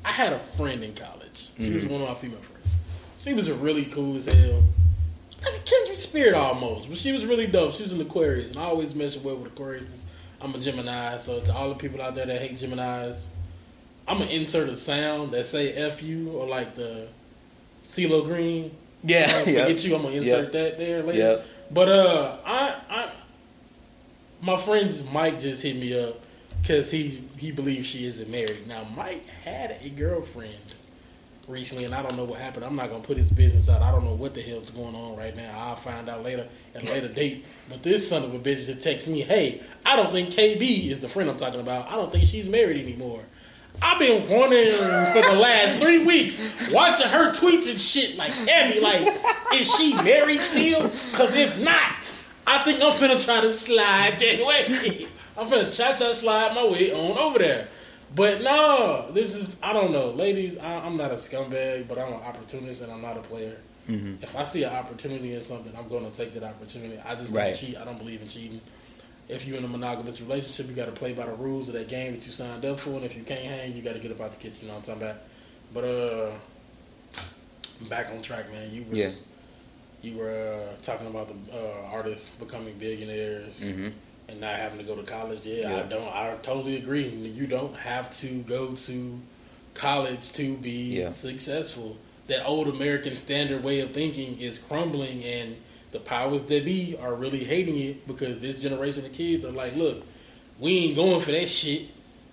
I had a friend in college. She was mm-hmm. one of my female friends. She was a really cool as hell. Like a kindred spirit almost, but she was really dope. She's an Aquarius, and I always measure well with Aquarius. I'm a Gemini, so to all the people out there that hate Geminis, I'm gonna insert a sound that say "f you" or like the CeeLo Green. Yeah, uh, yeah. forget you. I'm gonna insert that there later. Yep. But uh, I, I, my friend Mike just hit me up because he he believes she isn't married. Now Mike had a girlfriend recently, and I don't know what happened. I'm not gonna put his business out. I don't know what the hell's going on right now. I'll find out later at a later date. But this son of a bitch just texts me, "Hey, I don't think KB is the friend I'm talking about. I don't think she's married anymore." I've been wondering for the last three weeks, watching her tweets and shit like heavy. Like, is she married still? Because if not, I think I'm finna try to slide that way. I'm finna cha cha slide my way on over there. But no, this is I don't know, ladies. I, I'm not a scumbag, but I'm an opportunist and I'm not a player. Mm-hmm. If I see an opportunity in something, I'm going to take that opportunity. I just Right. don't cheat. I don't believe in cheating. If you're in a monogamous relationship, you got to play by the rules of that game that you signed up for, and if you can't hang, you got to get up out the kitchen. You know what I'm talking about? But uh, back on track, man. You was Yeah. you were uh, talking about the uh, artists becoming billionaires Mm-hmm. and not having to go to college. Yeah, I don't. I totally agree. You don't have to go to college to be Yeah. successful. That old American standard way of thinking is crumbling, and the powers that be are really hating it because this generation of kids are like, "Look, we ain't going for that shit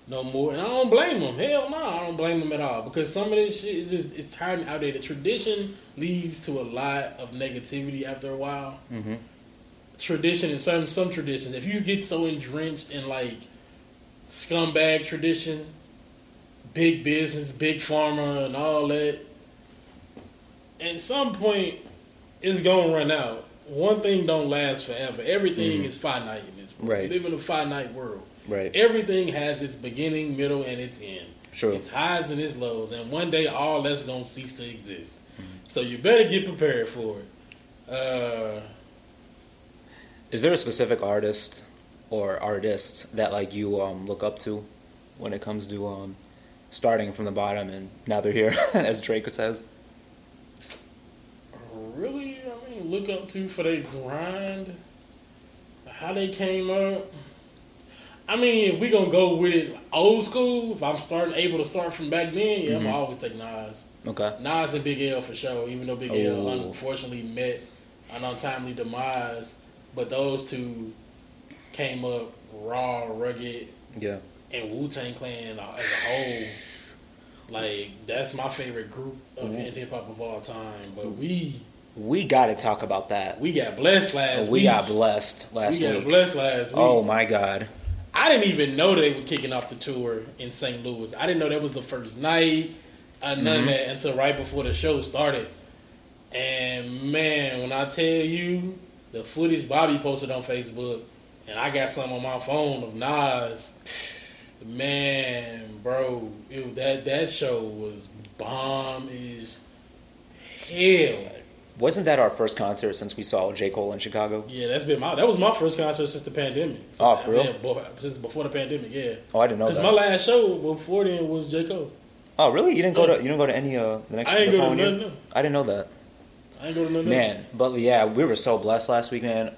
no more." And I don't blame them. Hell no, I don't blame them at all because some of this shit is just it's and outdated. Tradition leads to a lot of negativity after a while Mm-hmm. tradition and some some traditions. If you get so entrenched in like scumbag tradition, big business, big pharma, and all that, at some point it's gonna run out. One thing don't last forever. Everything Mhm. is finite in this world. Right. We live in a finite world. Right. Everything has its beginning, middle, and its end. Sure. Its highs and its lows, and one day all that's gonna cease to exist. So you better get prepared for it. Uh, Is there a specific artist or artists that like you um, look up to when it comes to um, starting from the bottom and now they're here, as Drake says? really, look up to for their grind, how they came up. I mean, if we gonna go with it old school, if I'm starting able to start from back then, yeah, I'm Mhm. gonna always take Nas. Okay. Nas and Big L for sure, even though Big L Oh. unfortunately met an untimely demise, but those two came up raw, rugged, Yeah. and Wu Tang Clan as a whole. Like that's my favorite group of Mhm. hip hop of all time. But we We got to talk about that. we got blessed last we week. got blessed last we got week. blessed last week. Oh my God. I didn't even know they were kicking off the tour in St. Louis. I didn't know that was the first night. I none Mhm. of that until right before the show started. And man, when I tell you the footage Bobby posted on Facebook, and I got some on my phone of Nas, man, bro, it, that that show was bomb is hell. Wasn't that our first concert since we saw J. Cole in Chicago? Yeah, that's been my that was my first concert since the pandemic. Oh, for real? Yeah, since before the pandemic, yeah. Oh, I didn't know Because my last show before then was J Cole. oh, really? You didn't go to you didn't go to any uh the next I ain't the go to none. No. I didn't know that. I ain't go to none. Man, but yeah, we were so blessed last week, man.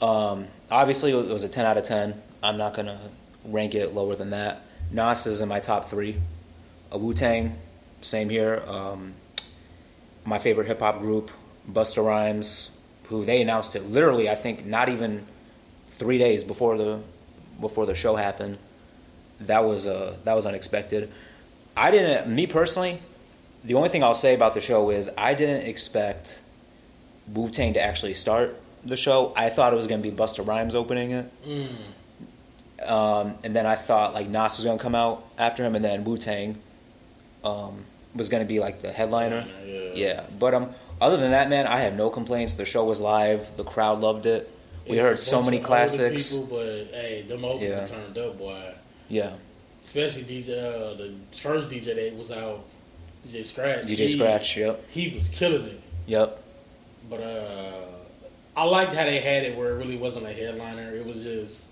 Um, obviously, it was a 10 out of 10. I'm not going to rank it lower than that. Nas is in my top three. A Wu Tang, same here. Um, my favorite hip hop group, Busta Rhymes, who they announced it literally, I think, not even three days before the before the show happened. That was uh, that was unexpected. I didn't, me personally, the only thing I'll say about the show is I didn't expect Wu Tang to actually start the show. I thought it was going to be Busta Rhymes opening it, Mm. um, and then I thought like Nas was going to come out after him, and then Wu Tang um, was going to be like the headliner. Yeah. Yeah, but um, other than that, man, I have no complaints. The show was live. The crowd loved it. We It's heard so many classics. People, but hey, them openers Yeah. turned up, boy. Yeah, Especially DJ, uh, the first DJ that was out, DJ Scratch. DJ he, Scratch. Yep, He was killing it. yep. But uh, I liked how they had it where it really wasn't a headliner. It was just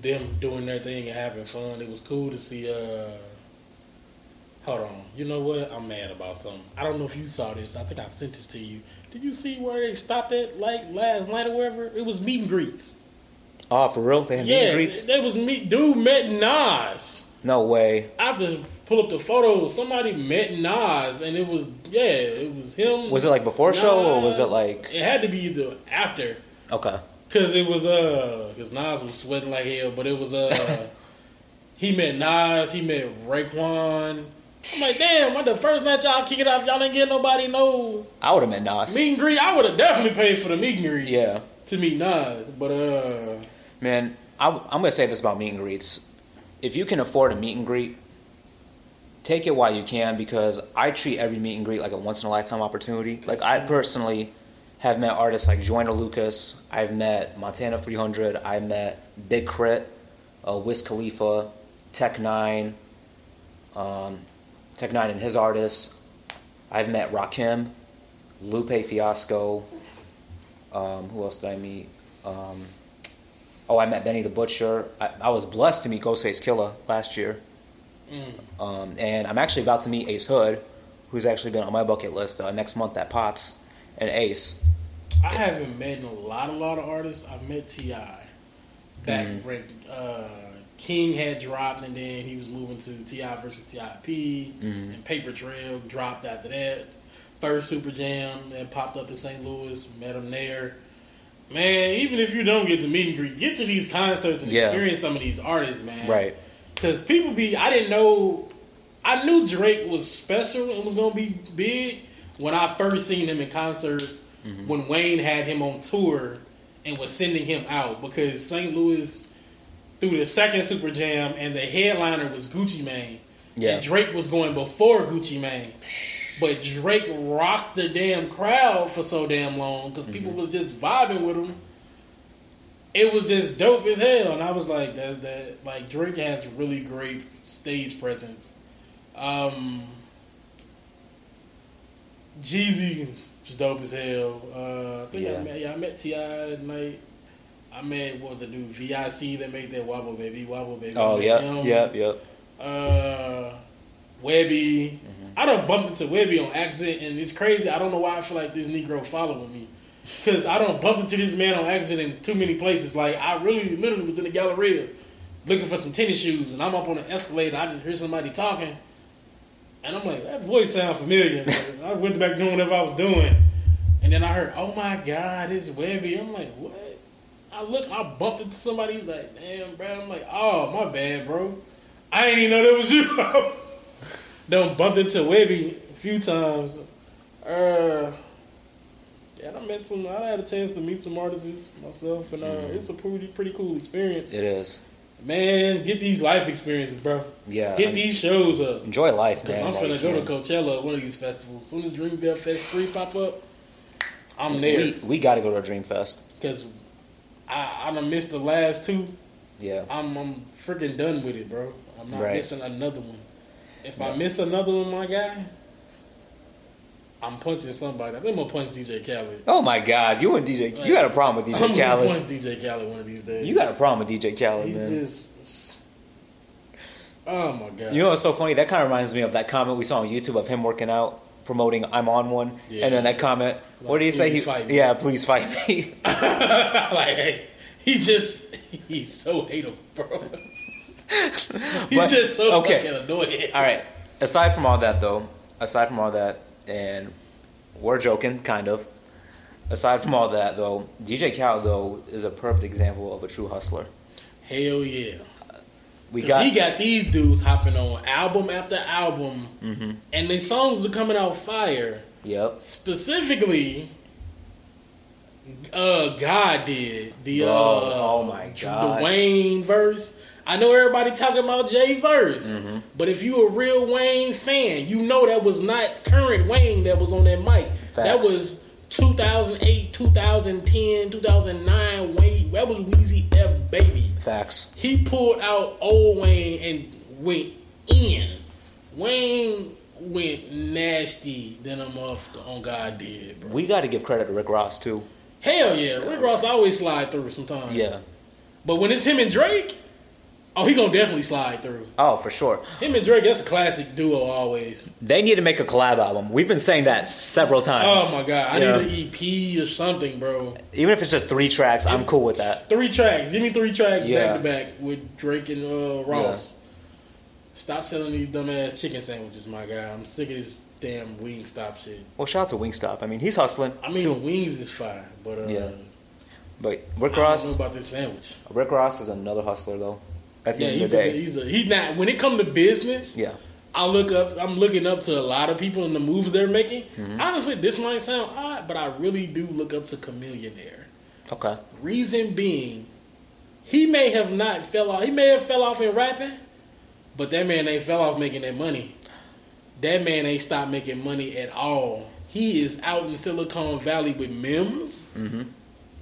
them doing their thing and having fun. It was cool to see. Uh, hold on, you know what? I'm mad about something. I don't know if you saw this. I think I sent this to you. Did you see where they stopped at like last night or wherever? It was meet and greets. Oh, for real? They had meet and greets. that was meet. Dude met Nas. No way. I have to pull up the photo. Somebody met Nas, and it was yeah, it was him. Was it like before show or was it like It had to be the after, okay? cause it was uh, cause Nas was sweating like hell, but it was uh, he met Nas, he met Raekwon. I'm like, damn, what the first night y'all kick it off, y'all didn't get nobody no I would have met Nas. meet and greet. I would have definitely paid for the meet and greet Yeah, to meet Nas, but uh, man. I'm, I'm gonna say this about meet and greets. If you can afford a meet and greet, take it while you can because I treat every meet and greet like a once in a lifetime opportunity. Like I personally have met artists like Joyner Lucas. I've met Montana 300. I met Big K.R.I.T., uh, Wiz Khalifa, Tech N9ne, um, Tech N9ne and his artists. I've met Rakim, Lupe Fiasco. Um, who else did I meet? Um, oh, I met Benny the Butcher. I, I was blessed to meet Ghostface Killah last year. mm, Um, and I'm actually about to meet Ace Hood, who's actually been on my bucket list uh, next month at Pops. And Ace, I haven't met a lot, a lot of artists. I've met T.I. back when uh, King had dropped, and then he was moving to T.I. versus Tip, Mhm. and Paper Trail dropped after that. First Super Jam that popped up in St. Louis, met him there. Man, even if you don't get to meet and greet, get to these concerts and Yeah. experience some of these artists, man. right? Because people be, I didn't know, I knew Drake was special and was going to be big when I first seen him in concert when Wayne had him on tour and was sending him out because St. Louis through the second Super Jam and the headliner was Gucci Mane. Yeah. And Drake was going before Gucci Mane. But Drake rocked the damn crowd for so damn long because people was just vibing with him. It was just dope as hell, and I was like, "That that like Drake has really great stage presence." Um, Jeezy was dope as hell. Uh, I think I met yeah I met T.I. that night. I met what was it dude VIC that made that Wobble Baby Wobble Baby. Oh, yeah, yep, yep. Uh, Webbie. Mm-hmm. I don't bumped into Webbie on accident, and it's crazy. I don't know why I feel like this Negro following me. Because I don't bump into this man on accident in too many places. Like, I really, literally was in the Galleria looking for some tennis shoes, and I'm up on the escalator. I just hear somebody talking, and I'm like, that voice sounds familiar. I went back doing whatever I was doing, and then I heard, oh my God, it's Webbie. I'm like, what? I look, I bumped into somebody. He's like, damn, bro. I'm like, oh, my bad, bro. I ain't even know that was you. Done bumped into Webbie a few times. Uh, yeah, I met some. I had a chance to meet some artists myself, and uh, it's a pretty pretty cool experience. It is. Man, get these life experiences, bro. Yeah. Get these shows up. Enjoy life, man. I'm finna go to. Coachella, one of these festivals. As soon as Dreamville Fest three pop up, I'm there. We, we got to go to a Dream Fest. Cause I I done missed the last two. Yeah. I'm I'm freaking done with it, bro. I'm not Right. missing another one. If I miss another one, my guy, I'm punching somebody. I think I'm gonna punch DJ Khaled. Oh my God, you and DJ, you got a problem with DJ I'm DJ gonna Khaled. punch DJ Khaled one of these days. You got a problem with DJ Khaled, He's man. just. Oh my god. You know what's so funny? That kind of reminds me of that comment we saw on YouTube of him working out, promoting "I'm on one," Yeah. and then that comment. what did he say? He, yeah, please fight me. like he just he's so hateable, bro. he's But- just so okay. fucking annoying. all right. Aside from all that, though, aside from all that, and we're joking, kind of. Aside from all that, though, DJ Khaled though is a perfect example of a true hustler. Hell yeah. We got he got these dudes hopping on album after album, hmm and their songs are coming out fire. Yep. Specifically, uh, God did the Bro, uh, oh my God. the Wayne verse. I know everybody talking about Jay verse, Mm-hmm. but if you a real Wayne fan, you know that was not current Wayne that was on that mic. That was 2008, 2010, 2009 Wayne. That was Weezy F baby. Facts. He pulled out old Wayne and went in. Wayne went nasty than a motherfucker on God did, bro. We got to give credit to Rick Ross too. Hell yeah, Rick Ross always slide through sometimes. Yeah. but when it's him and Drake, oh, he gonna definitely slide through. Oh, for sure. Him and Drake, that's a classic duo always. They need to make a collab album. We've been saying that several times. Oh my god, I Yeah. need an EP or something, bro. Even if it's just three tracks, I'm cool with that. Three tracks. Give me three tracks Yeah. back to back with Drake and uh, Ross. Stop selling these dumbass chicken sandwiches, my guy. I'm sick of this damn wing stop shit. Well, shout out to Wingstop. I mean, he's hustling. I mean, too. wings is fine, but uh, Yeah. But Rick I don't know Ross, about this sandwich. Rick Ross is another hustler though. At the Yeah, end of he's the a, he's a he's not when it comes to business. yeah, I look up. I'm looking up to a lot of people in the moves they're making. Mm-hmm. Honestly, this might sound odd, but I really do look up to Chamillionaire. okay, Reason being, he may have not fell off. He may have fell off in rapping, but that man ain't fell off making that money. That man ain't stopped making money at all. He is out in Silicon Valley with Mims, hmm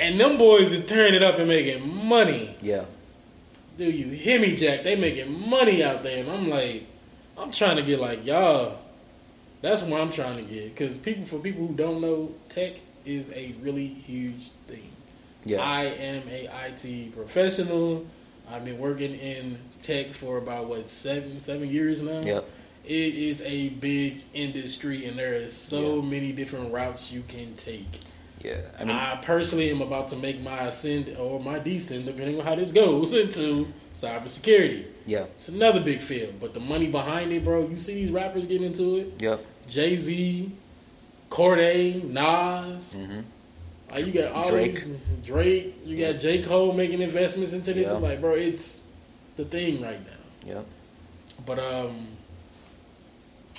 and them boys is turning it up and making money. yeah, Do you hear me, Jack? They making money out there, and I'm like, I'm trying to get like y'all. That's what I'm trying to get because people, for people who don't know, tech is a really huge thing. yeah, I am a IT professional. I've been working in tech for about what seven seven years now. Yep. It is a big industry, and there is so Yeah. many different routes you can take. Yeah. I mean, I, personally am about to make my ascend or my descend, depending on how this goes, into cybersecurity. yeah, It's another big field, but the money behind it, bro. You see these rappers getting into it. yep. Jay Z, Cordae, Nas. hmm Uh, you got all Drake. these Drake. You got J Cole making investments into this. Yeah. It's like, bro, it's the thing right now. Yep. But um,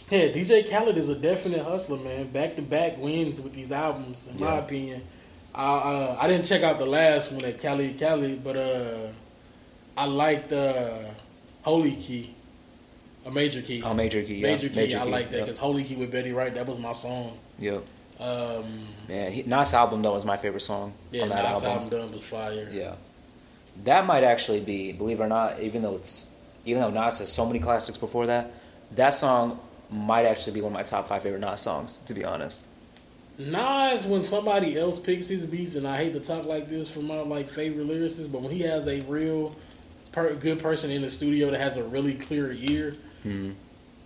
yeah, DJ Khaled is a definite hustler, man. Back to back wins with these albums, in my opinion. I uh, I didn't check out the last one at Khaled Khaled, but uh, I liked uh, Holy Key, a major key. Oh, Major Key. Yeah. Major Key, I like that because Holy Key with Betty Wright, that was my song. Yep. Um, Man, he, Nas album though was my favorite song yeah, on that Nas album. album done was fire. Yeah, that might actually be, believe it or not, even though it's even though Nas has so many classics before that, that song might actually be one of my top five favorite Nas songs. To be honest, Nas, when somebody else picks his beats, and I hate to talk like this for my like favorite lyricists, but when he has a real per- good person in the studio that has a really clear ear, Hmm.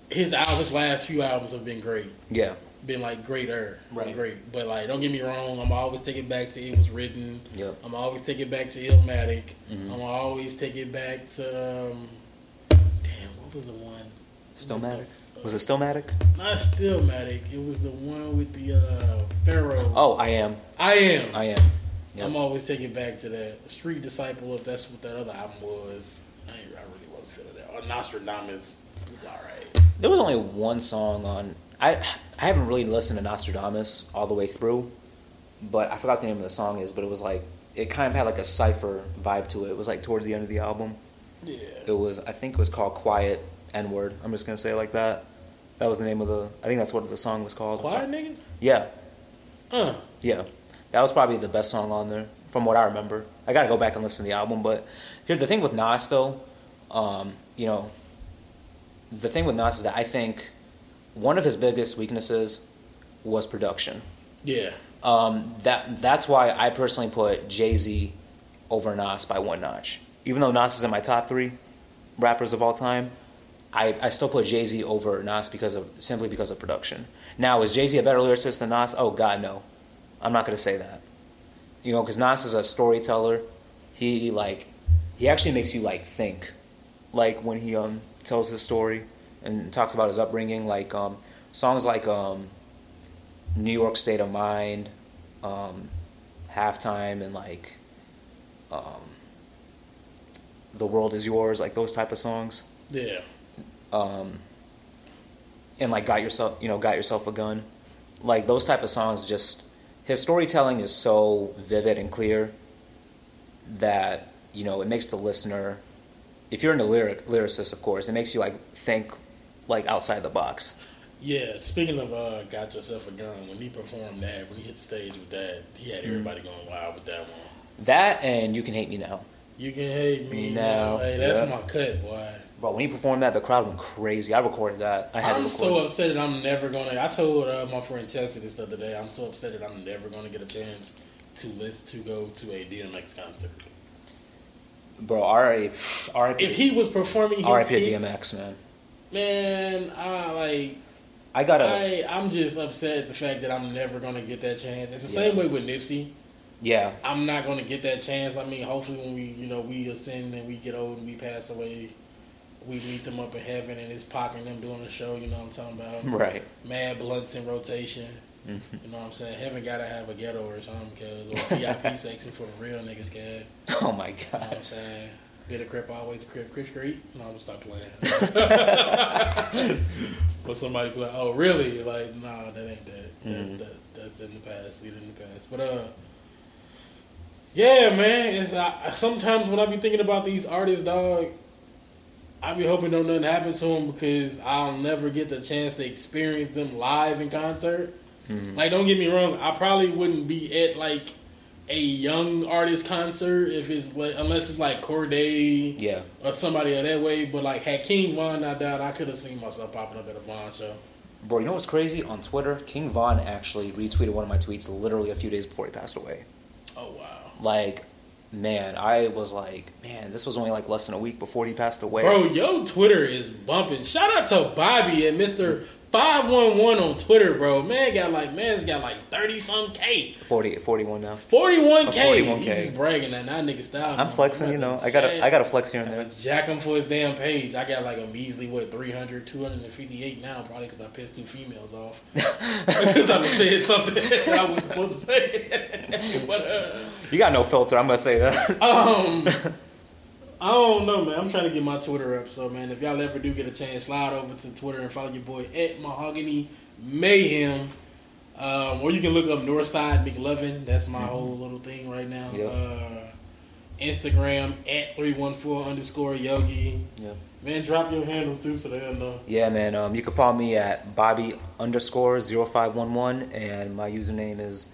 his albums, last few albums have been great, yeah, been like greater, Right. great. But like, don't get me wrong, I'm always take it back to it was written. yep, I'm always take it back to Illmatic. Mhm. I'm always take it back to um, damn, what was the one? Stillmatic. Was it Stillmatic? Not Stillmatic. It was the one with the uh, Pharaoh. Oh, I am. I am. I am. Yep. I'm always taking back to that Street Disciple. If that's what that other album was, I, I really wasn't feeling that. Or Nostradamus was all right. There was only one song on. I I haven't really listened to Nostradamus all the way through, but I forgot the name of the song is. But it was like it kind of had like a cipher vibe to it. It was like towards the end of the album. Yeah. It was I think it was called Quiet N Word. I'm just gonna say it like that. That was the name of the. I think that's what the song was called. Quiet nigga. Yeah, Uh. yeah. That was probably the best song on there, from what I remember. I gotta go back and listen to the album. But here, the thing with Nas though, um, you know, the thing with Nas is that I think one of his biggest weaknesses was production. Yeah. Um, that that's why I personally put Jay Z over Nas by one notch. Even though Nas is in my top three rappers of all time, I, I still put Jay Z over Nas because of simply because of production. Now, is Jay Z a better lyricist than Nas? Oh God, no. I'm not to say that. You know, because Nas is a storyteller. He like he actually makes you like think, like when he um tells his story and talks about his upbringing. Like um songs like um New York State of Mind, um, halftime, and like um, the world is yours, like those type of songs. Yeah. Um, and like got yourself, you know, got yourself a gun, like those type of songs. Just his storytelling is so vivid and clear that you know it makes the listener. If you're into lyric lyricist, of course, it makes you like think like outside the box. Yeah. Speaking of uh, got yourself a gun. When he performed that, when he hit the stage with that, he had everybody going wild with that one. That and you can hate me now. You can hate me Now, now. Hey, that's yeah. my cut, boy. But when he performed that, the crowd went crazy. I recorded that. I had I'm so upset that I'm never gonna. I told uh, my friend Chelsea this the other day. I'm so upset that I'm never gonna get a chance to list to go to a DMX concert. Bro, R.I.P. If he was performing R.I.P. DMX, man. man, I like. I gotta. I I'm just upset at the fact that I'm never gonna get that chance. It's the Yeah. same way with Nipsey. yeah, I'm not gonna get that chance. I mean, hopefully when we you know we ascend and we get old and we pass away, we meet them up in heaven and it's popping them doing the show. You know what I'm talking about? Right. Mad blunts in rotation. Mm-hmm. You know what I'm saying? Heaven gotta have a ghetto or something, cause or VIP section for the real niggas, cause Oh my god. you know what. I'm saying? Bit of crip always crip, Chris Street. No, I'm gonna stop playing. but somebody be like, "Oh, really?" Like, nah, that ain't that. Mhm. That, that. That's in the past. Leave it in the past. But uh, yeah, man. It's I, sometimes when I be thinking about these artists, dog, I be hoping don't nothing happen to them because I'll never get the chance to experience them live in concert. Mhm. Like, don't get me wrong, I probably wouldn't be at like a young artist concert if it's like, unless it's like Cordae Yeah. or somebody of that way. But like, had King Von not died, I could have seen myself popping up at a Von show. Bro, you know what's crazy? On Twitter, King Von actually retweeted one of my tweets literally a few days before he passed away. Oh wow, Like, man, I was like, man, this was only like less than a week before he passed away. bro, yo, Twitter is bumping. Shout out to Bobby and Mister Five One One on Twitter, bro. Man got like man's got like thirty some k. 40, 41 now. 41k. 41K. He just bragging that that nigga style. I'm flexing, you know. I gotta, I gotta flex here and there. Jack him for his damn page. I got like a measly what 300, 258 now, probably because I pissed two females off. Because I said something I was supposed to say. but uh, You got no filter. I'm gonna say that. um, I don't know, man. I'm trying to get my Twitter up. So, man, if y'all ever do get a chance, slide over to Twitter and follow your boy at Mahogany Mayhem. Um, or you can look up Northside McLovin. That's my whole little thing right now. Yep. Uh, Instagram at 314 underscore yogi. Yeah. Man, drop your handles too so they'll know. Yeah, man. Um, you can follow me at Bobby underscore zero five one one, and my username is,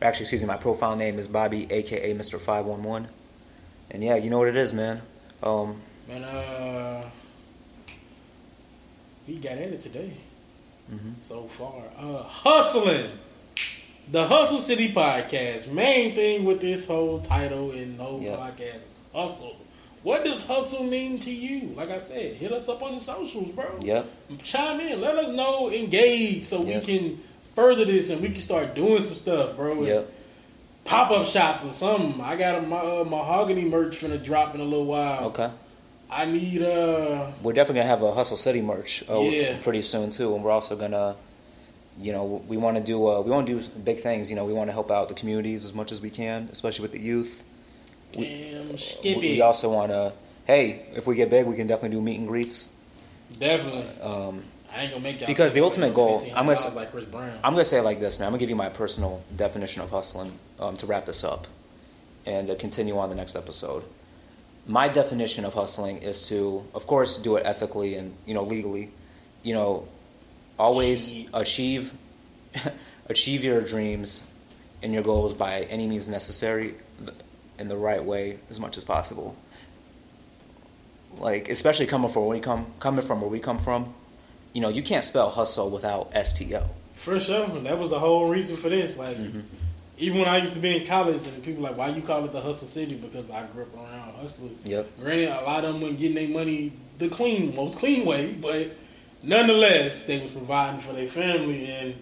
actually, excuse me, my profile name is Bobby, aka One One. And yeah, you know what it is, man. Um, Man, uh, we got at it today mhm. so far. Uh, hustling. The Hustle City podcast. Main thing with this whole title and whole Yep. podcast, hustle. What does hustle mean to you? Like I said, hit us up on the socials, bro. Yep. Chime in. Let us know. Engage so Yep. we can further this and we can start doing some stuff, bro. Yep. Pop up shops or something. I got a uh, mahogany merch finna drop in a little while. Okay. I need uh We're definitely gonna have a Hustle City merch uh, Yeah. pretty soon too, and we're also gonna, you know, we want to do uh, we want to do big things. You know, we want to help out the communities as much as we can, especially with the youth. We- damn We, Skippy. we also want to, hey, if we get big, we can definitely do meet and greets. Definitely. Um, I ain't gonna make y'all Because the ultimate goal- I'm gonna s- like Chris Brown. I'm gonna say it like this, man. I'm gonna give you my personal definition of hustling um, to wrap this up, and to continue on the next episode. My definition of hustling is to, of course, do it ethically and you know legally. You know, always Cheat. achieve achieve your dreams and your goals by any means necessary, in the right way as much as possible. Like especially coming from where we come coming from where we come from, you know, you can't spell hustle without STL. For sure. And that was the whole reason for this. Like Mm-hmm. even when I used to be in college and people were like, why you call it the hustle city? Because I grew up around hustlers. Yep. Granted, a lot of them weren't getting their money the clean, most clean way, but nonetheless, they was providing for their family. And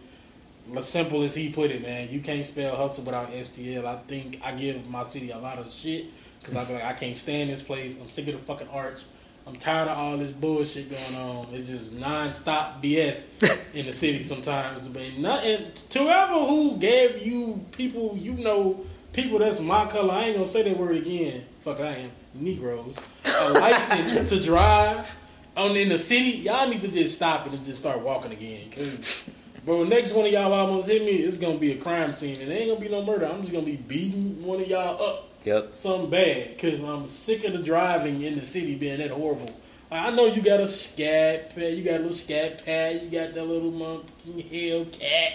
as simple as he put it, man, you can't spell hustle without STL. I think I give my city a lot of shit because I be like, I can't stand this place. I'm sick of the fucking arts. I'm tired of all this bullshit going on. It's just nonstop BS in the city sometimes. But nothing to whoever who gave you people you know people that's my color. I ain't gonna say that word again. Fuck, I am Negroes. A license to drive on in the city. Y'all need to just stop it and just start walking again. Cause bro, next one of y'all almost hit me. It's gonna be a crime scene and it ain't gonna be no murder. I'm just gonna be beating one of y'all up Yep. something bad because I'm sick of the driving in the city being that horrible. I know you got a scat pad, you got a little scat pad, you got that little monkey Hellcat,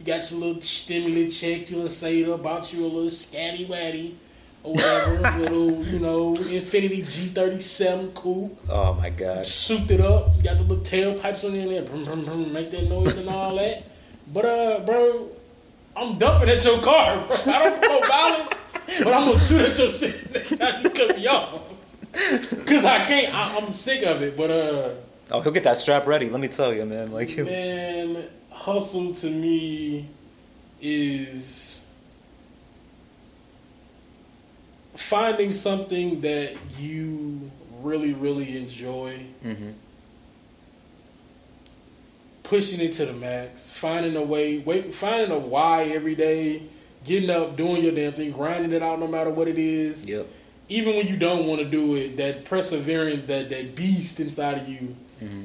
you got your little stimulus check, you want to say about you a little scatty waddy or whatever, little, you know, Infiniti G37 coupe, Oh my gosh. souped it up, you got the little tailpipes on there, brum, brum, brum, make that noise and all that. But, uh, bro, I'm dumping at your car, bro. I don't promote violence. But I'm gonna shoot at your shit. You cut me off. Cause I can't. I, I'm sick of it. But uh, Oh, he'll get that strap ready. Let me tell you, man. Like, he'll- man, hustle to me is finding something that you really, really enjoy Mm-hmm. pushing it to the max, finding a way, wait, finding a why every day, getting up, doing your damn thing, grinding it out no matter what it is. Yep. Even when you don't want to do it, that perseverance, that that beast inside of you, Mm-hmm.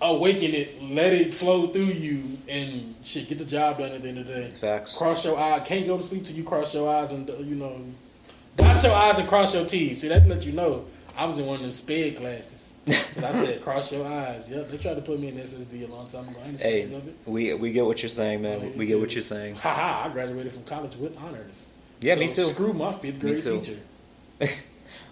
awaken it, let it flow through you, and shit, get the job done at the end of the day. Facts. Cross your eye. Can't go to sleep till you cross your eyes and you know, dot your eyes and cross your T's. See that let you know I was in one of them sped classes. I said cross your eyes. Yep, they tried to put me in SSD a long time ago. Hey, we we get what you're saying, man. We get what you're saying. Haha, I graduated from college with honors. Yeah, So me too. Screw my fifth grade teacher.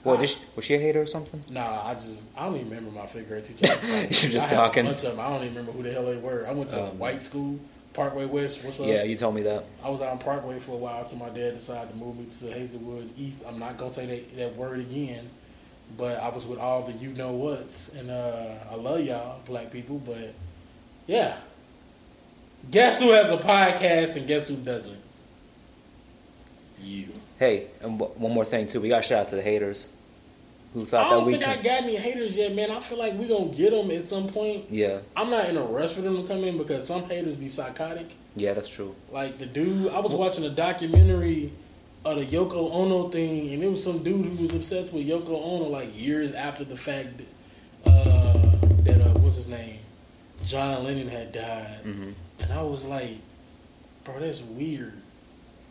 What? Did she, was she a hater or something? Nah, I just I don't even remember my fifth grade teacher. You're just I talking. A bunch of them. I don't even remember who the hell they were. I went to Um, white school, Parkway West. What's up? Yeah, you told me that. I was out on Parkway for a while until my dad decided to move me to Hazelwood East. I'm not gonna say that, that word again, but I was with all the you know whats, and uh, I love y'all, black people. But yeah, guess who has a podcast and guess who doesn't? You. Hey, and w- one more thing too. We got shout out to the haters who thought that don't we think I got any haters yet, man. I feel like we gonna get them at some point. Yeah, I'm not in a rush for them to come in because some haters be psychotic. yeah, that's true. Like the dude, I was watching a documentary of the Yoko Ono thing, and it was some dude who was obsessed with Yoko Ono like years after the fact that, uh, that uh, what's his name, John Lennon had died, hmm and I was like, bro, that's weird.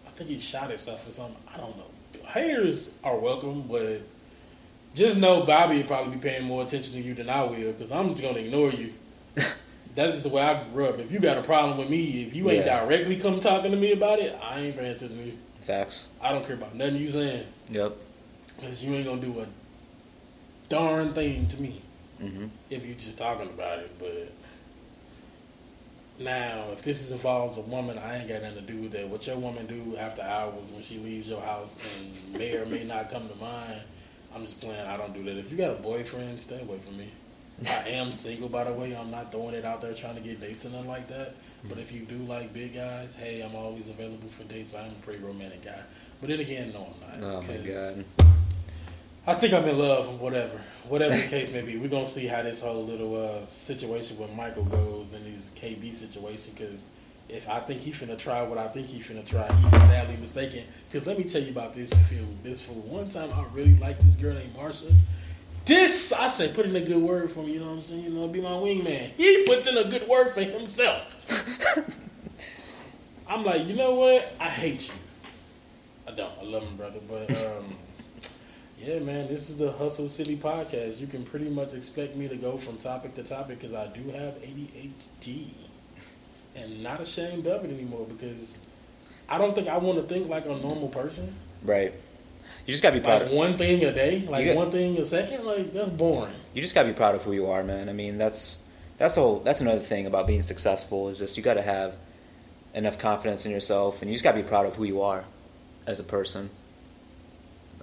I think he shot himself or something. I don't know. Haters are welcome, but just know Bobby will probably be paying more attention to you than I will because I'm just gonna ignore you. That's just the way I grew up. If you got a problem with me, if you ain't Yeah. directly come talking to me about it, I ain't paying attention to you. Facts. I don't care about nothing you saying Yep. because you ain't gonna do a darn thing to me hmm if you just talking about it. But now, if this is involves a woman, I ain't got nothing to do with that. What your woman do after hours when she leaves your house and may or may not come to mine, I'm just playing. I don't do that. If you got a boyfriend, stay away from me. I am single, by the way. I'm not throwing it out there trying to get dates or nothing like that. But if you do like big guys, hey, I'm always available for dates. I'm a pretty romantic guy. But then again, no, I'm not. Oh my god. I think I'm in love, or whatever. Whatever the case may be, we're gonna see how this whole little uh, situation with Michael goes and his KB situation. Because if I think he finna try what I think he finna try, he's sadly mistaken. Because let me tell you about this fool. This fool. One time I really liked this girl named Marsha. This I say, put in a good word for me. You know what I'm saying? You know, be my wingman. He puts in a good word for himself. I'm like, you know what? I hate you. I don't. I love him, brother, but. um yeah, man, this is the Hustle City podcast. You can pretty much expect me to go from topic to topic because I do have ADHD, and not ashamed of it anymore because I don't think I want to think like a normal person. Right. You just gotta be proud. Like Of, one thing a day, like got- one thing a second, like that's boring. you just gotta be proud of who you are, man. I mean, that's that's the whole. That's another thing about being successful is just you gotta have enough confidence in yourself, and you just gotta be proud of who you are as a person.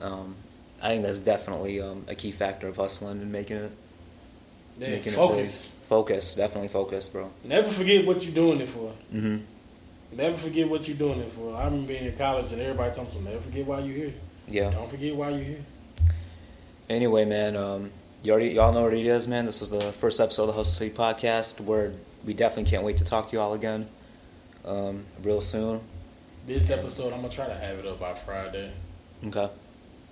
Um, I think that's definitely um, a key factor of hustling and making it. Yeah, making focus. It. Focus, definitely focus, bro. Never forget what you're doing it for. Mm-hmm. Never forget what you're doing it for. I remember being in college and everybody telling me, never forget why you're here. Yeah. Don't forget why you're here. Anyway, man, um, you already y'all know what it is, man. This was the first episode of the Hustle City podcast. Where we definitely can't wait to talk to y'all again, um, real soon. This episode, I'm gonna try to have it up by Friday. Okay.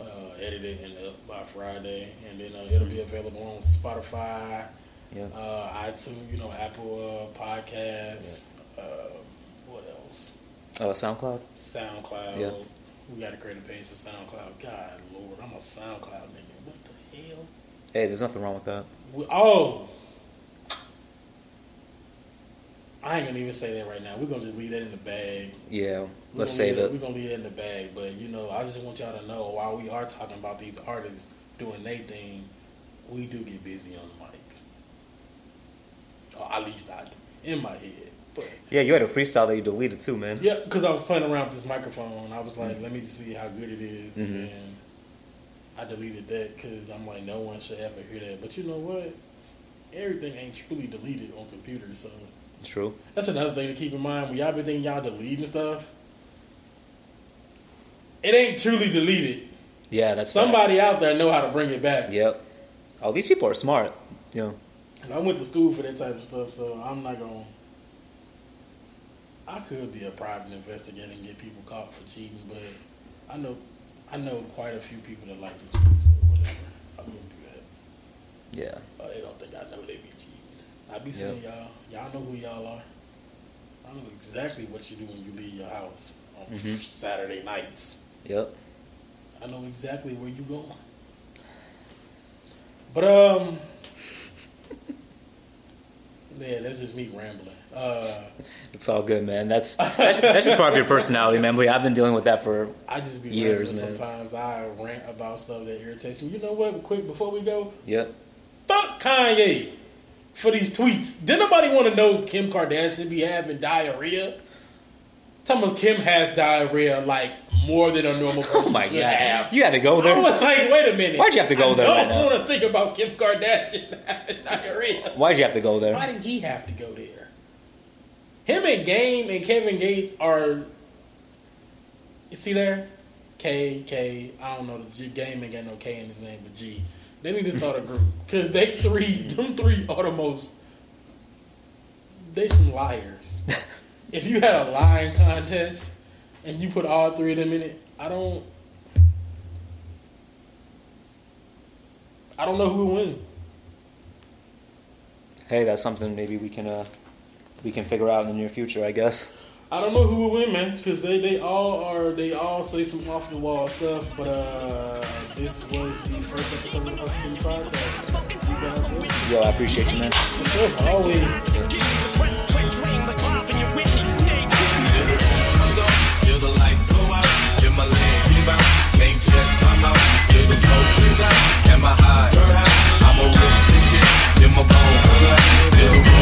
uh, edit it and up by Friday, and then uh, it'll be available on Spotify, Yeah. uh, iTunes, you know, Apple uh, Podcasts. Uh, what else? Uh, SoundCloud. SoundCloud. Yeah. We got to create a page for SoundCloud. God, Lord, I'm a SoundCloud nigga. What the hell? Hey, there's nothing wrong with that. We, oh. I ain't gonna even say that right now. We're gonna just leave that in the bag. Yeah. Let's save it. We're gonna leave it in the bag, but you know, I just want y'all to know while we are talking about these artists doing their thing, we do get busy on the mic. Or at least I do in my head. But Yeah, you had a freestyle that you deleted too, man. yeah, because I was playing around with this microphone, I was like, let me just see how good it is, Mhm. and I deleted that because I'm like, no one should ever hear that. But you know what? Everything ain't truly deleted on computers, so True. that's another thing to keep in mind. When y'all been thinking y'all deleting stuff, it ain't truly deleted. Yeah, that's Somebody facts. out there know how to bring it back. Yep. Oh, these people are smart. Yeah. And I went to school for that type of stuff, so I'm not gonna. I could be a private investigator and get people caught for cheating, but I know, I know quite a few people that like to cheat, so whatever. I wouldn't do that. Yeah. Oh, they don't think I know they be cheating. I be seeing y'all. Y'all know who y'all are. I know exactly what you do when you leave your house on Mhm. Saturday nights. Yep. I know exactly where you going. But um, yeah, that's just me rambling. Uh, It's all good, man. That's that's, that's just part of your personality, man. Lee, I've been dealing with that for I just be Years, man. sometimes. I rant about stuff that irritates me. You know what? Quick before we go, yep. fuck Kanye for these tweets. Did nobody want to know Kim Kardashian be having diarrhea? Talking about Kim has diarrhea like more than a normal person Oh my should god, have. you had to go there. I was like, wait a minute. Why'd you have to go I there right don't now? want to think about Kim Kardashian having diarrhea. Why'd you have to go there? Why did he have to go there? Him and Game and Kevin Gates are. You see there? K, K, I don't know. The G, Game ain't got no K in his name, but G. They need to start a group. Because they three, them three are the most. They some liars. if you had a lying contest and you put all three of them in it, I don't. I don't know who would win. Hey, that's something maybe we can uh we can figure out in the near future, I guess. I don't know who will win, man, because they, they all are they all say some off the wall stuff. But uh, this was the first episode of the Hustle City Podcast. You guys will. Yo, I appreciate you, man. Success always. Till the lights go out, till my legs give out, name check my mouth, till the smoke clears out, and my eyes I'ma rip this shit till my bones till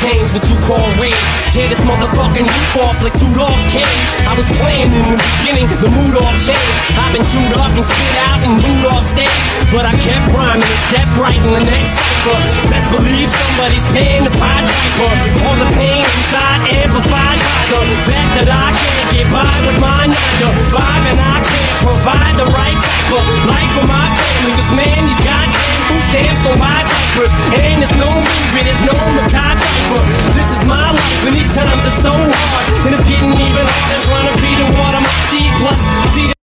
I'ma what you call rage. Tear this motherfucking roof off like two dogs' cage. I was playing in the beginning, the mood all changed. I've been chewed up and spit out and moved off stage. But I kept rhyming and stepped right in the next cipher. Best believe somebody's paying the Pied Piper. All the pain inside amplified by the fact that I can't get by with my 9 to 5 and I can't provide the right type of life for my family. Cause man, these goddamn food stamps don't diapers. And it's no movie, there's no Mackay This is my life and these times are so hard. And it's getting even harder trying to feed the water my seed plus. See